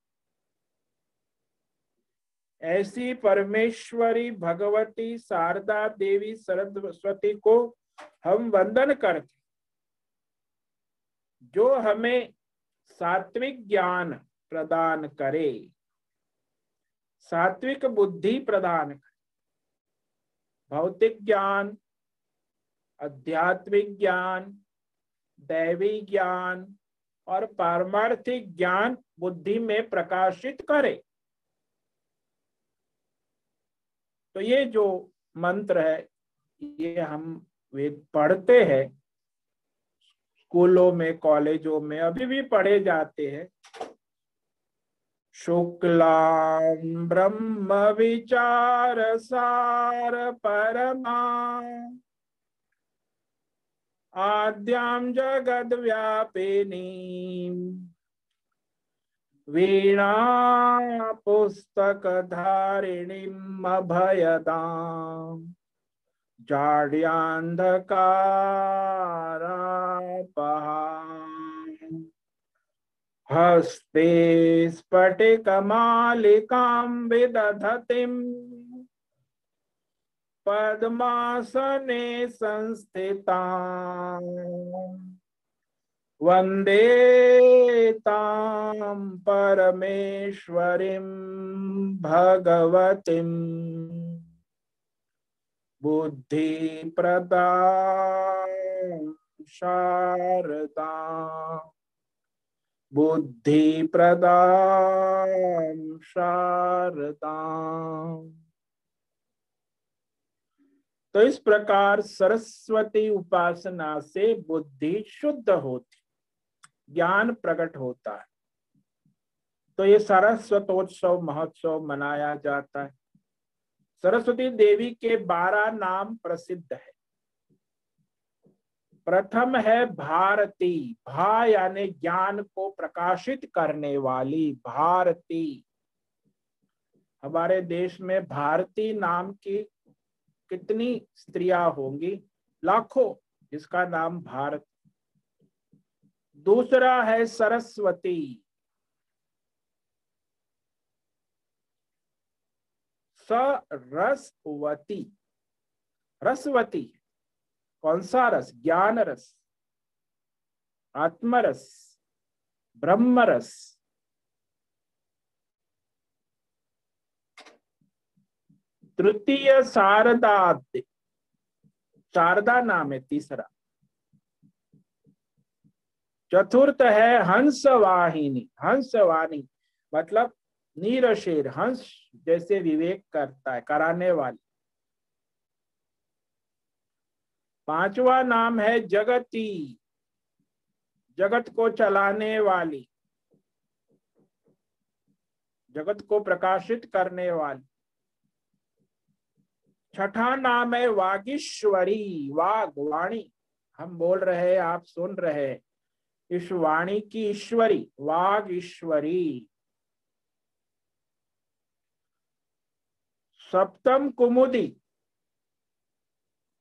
ऐसी परमेश्वरी भगवती शारदा देवी सरस्वती को हम वंदन करते जो हमें सात्विक ज्ञान प्रदान करे, सात्विक बुद्धि प्रदान करे, भौतिक ज्ञान, आध्यात्मिक ज्ञान, दैवी ज्ञान और पारमार्थिक ज्ञान बुद्धि में प्रकाशित करे। तो ये जो मंत्र है, ये हम वेद पढ़ते हैं। स्कूलों में, कॉलेजों में अभी भी पढ़े जाते हैं। शुक्लां ब्रह्म विचार सार परमा। आद्यां जगद वीणा पुस्तक धारिणीम अभयदाम् जाड्यान्धकारापहा हस्ते स्फटिकमालिकां विदधतिम् पद्मासने संस्थिता वंदे तां परमेश्वरीं भगवतीम् बुद्धिप्रदा शारदा। बुद्धिप्रदा शारदा। तो इस प्रकार सरस्वती उपासना से बुद्धि शुद्ध होती ज्ञान प्रकट होता है। तो ये सरस्वतोत्सव, महोत्सव मनाया जाता है। सरस्वती देवी के बारह नाम प्रसिद्ध है। प्रथम है भारती। भा यानी ज्ञान को प्रकाशित करने वाली भारती। हमारे देश में भारती नाम की कितनी स्त्रियाँ होंगी? लाखों, जिसका नाम भारत दूसरा है सरस्वती। सरसवती। रसवती, कौन सा रस? ज्ञान रस आत्मरस, ब्रह्मरस। तृतीय शारदा शारदा नाम है तीसरा। चतुर्थ है हंस वाहिनी हंस वाणी मतलब नीरशेर, हंस जैसे विवेक करता है, कराने वाली। पांचवा नाम है जगती, जगत को चलाने वाली, जगत को प्रकाशित करने वाली। छठा नाम है वागीश्वरी वाग वाणी हम बोल रहे आप सुन रहे इस वाणी की ईश्वरी, वाग ईश्वरी। सप्तम कुमुदी,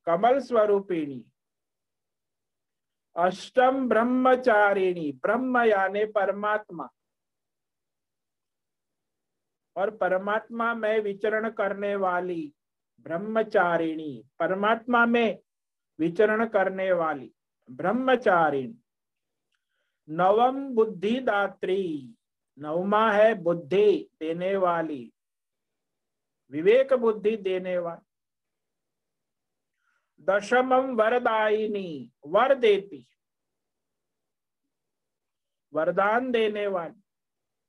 कमल स्वरूपिणी। अष्टम ब्रह्मचारिणी, ब्रह्म यानी परमात्मा। और परमात्मा में विचरण करने वाली ब्रह्मचारिणी, परमात्मा में विचरण करने वाली ब्रह्मचारिणी। नवम बुद्धिदात्री नवमा है बुद्धि देने वाली। विवेक बुद्धि देने वाली। दशमम वरदायिनी, वर देती। वरदान देने वाली।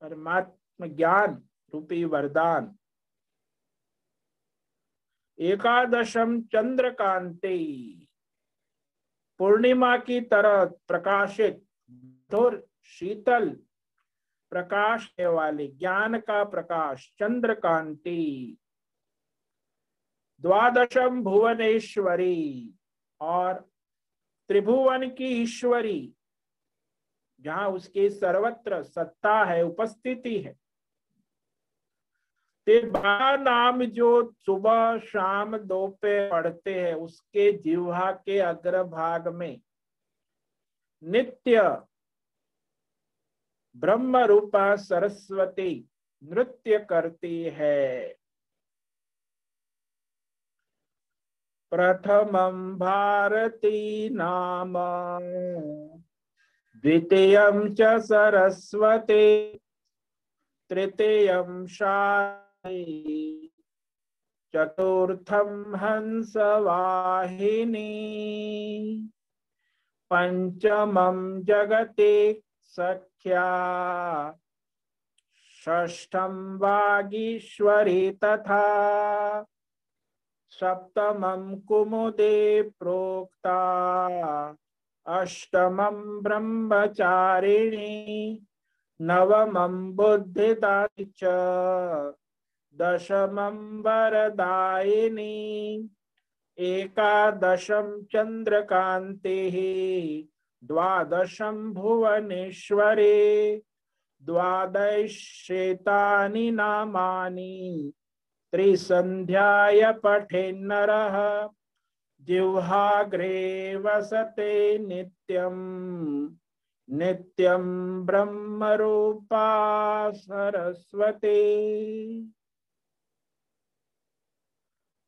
परमात्म ज्ञान रूपी वरदान। एकादशम चंद्रकांति। पूर्णिमा की तरह प्रकाशित धुर शीतल प्रकाश वाली, ज्ञान का प्रकाश चंद्रकांति द्वादशम भुवनेश्वरी और त्रिभुवन की ईश्वरी, जहाँ उसकी सर्वत्र सत्ता है, उपस्थिति है। फिर नाम जो सुबह शाम दोपहर पढ़ते हैं, उसके जिह्वा के अग्रभाग में नित्य ब्रह्म रूपा सरस्वती नृत्य करती है। प्रथमं भारती नाम, द्वितीयं च सरस्वती, तृतीयं शायी चतुर्थं हंसवाहिनी पंचमं जगति सख्या षष्ठं वागीश्वरी तथा सप्तमं कुमुदे प्रोक्ता, अष्टमं ब्रह्मचारिणी, नवमं बुद्धिदायि च, दशमं वरदायिनी, एकादशं चन्द्रकान्तिः द्वादशं भुवनेश्वरे द्वादशेतानि नामानि, त्रिसन्ध्याय पठेन्नरः जिह्वाग्रे वसते नित्यं नित्यं ब्रह्मरूपा सरस्वती।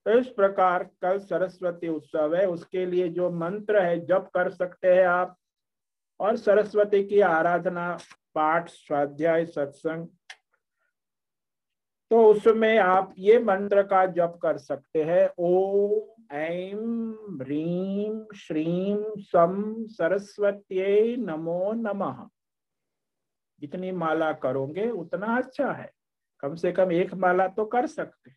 तो इस प्रकार कल सरस्वती उत्सव है, उसके लिए जो मंत्र है, जप कर सकते हैं आप। और सरस्वती की आराधना, पाठ, स्वाध्याय, सत्संग। तो उसमें आप ये मंत्र का जप कर सकते हैं। ओम ऐम ह्रीम श्रीम सम सरस्वती नमो नमः। जितनी माला करोगे, उतना अच्छा है। कम से कम एक माला तो कर सकते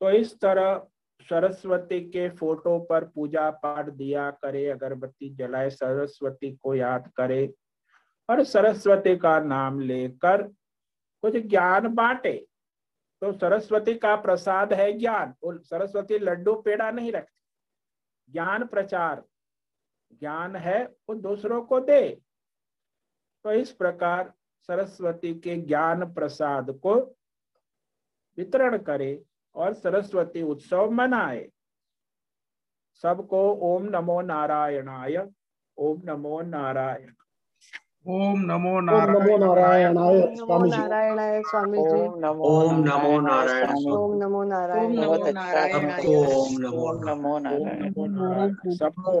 तो इस तरह सरस्वती के फ़ोटो पर पूजा पाठ दिया करे, अगरबत्ती जलाए, सरस्वती को याद करे और सरस्वती का नाम लेकर कुछ ज्ञान बांटे। तो सरस्वती का प्रसाद है ज्ञान। सरस्वती लड्डू पेड़ा नहीं रखती। ज्ञान प्रचार। ज्ञान है वो दूसरों को दे। तो इस प्रकार सरस्वती के ज्ञान प्रसाद को वितरण करे। और सरस्वती उत्सव मनाए सबको ओम नमो नारायणाय ओम नमो नारायण ओम नमो नमो नारायण नारायणाय स्वामी जी नारायणाय स्वामी जी ओम नमो नारायण ओम नमो नारायण ओम नमो ओम नमो नारायण सबको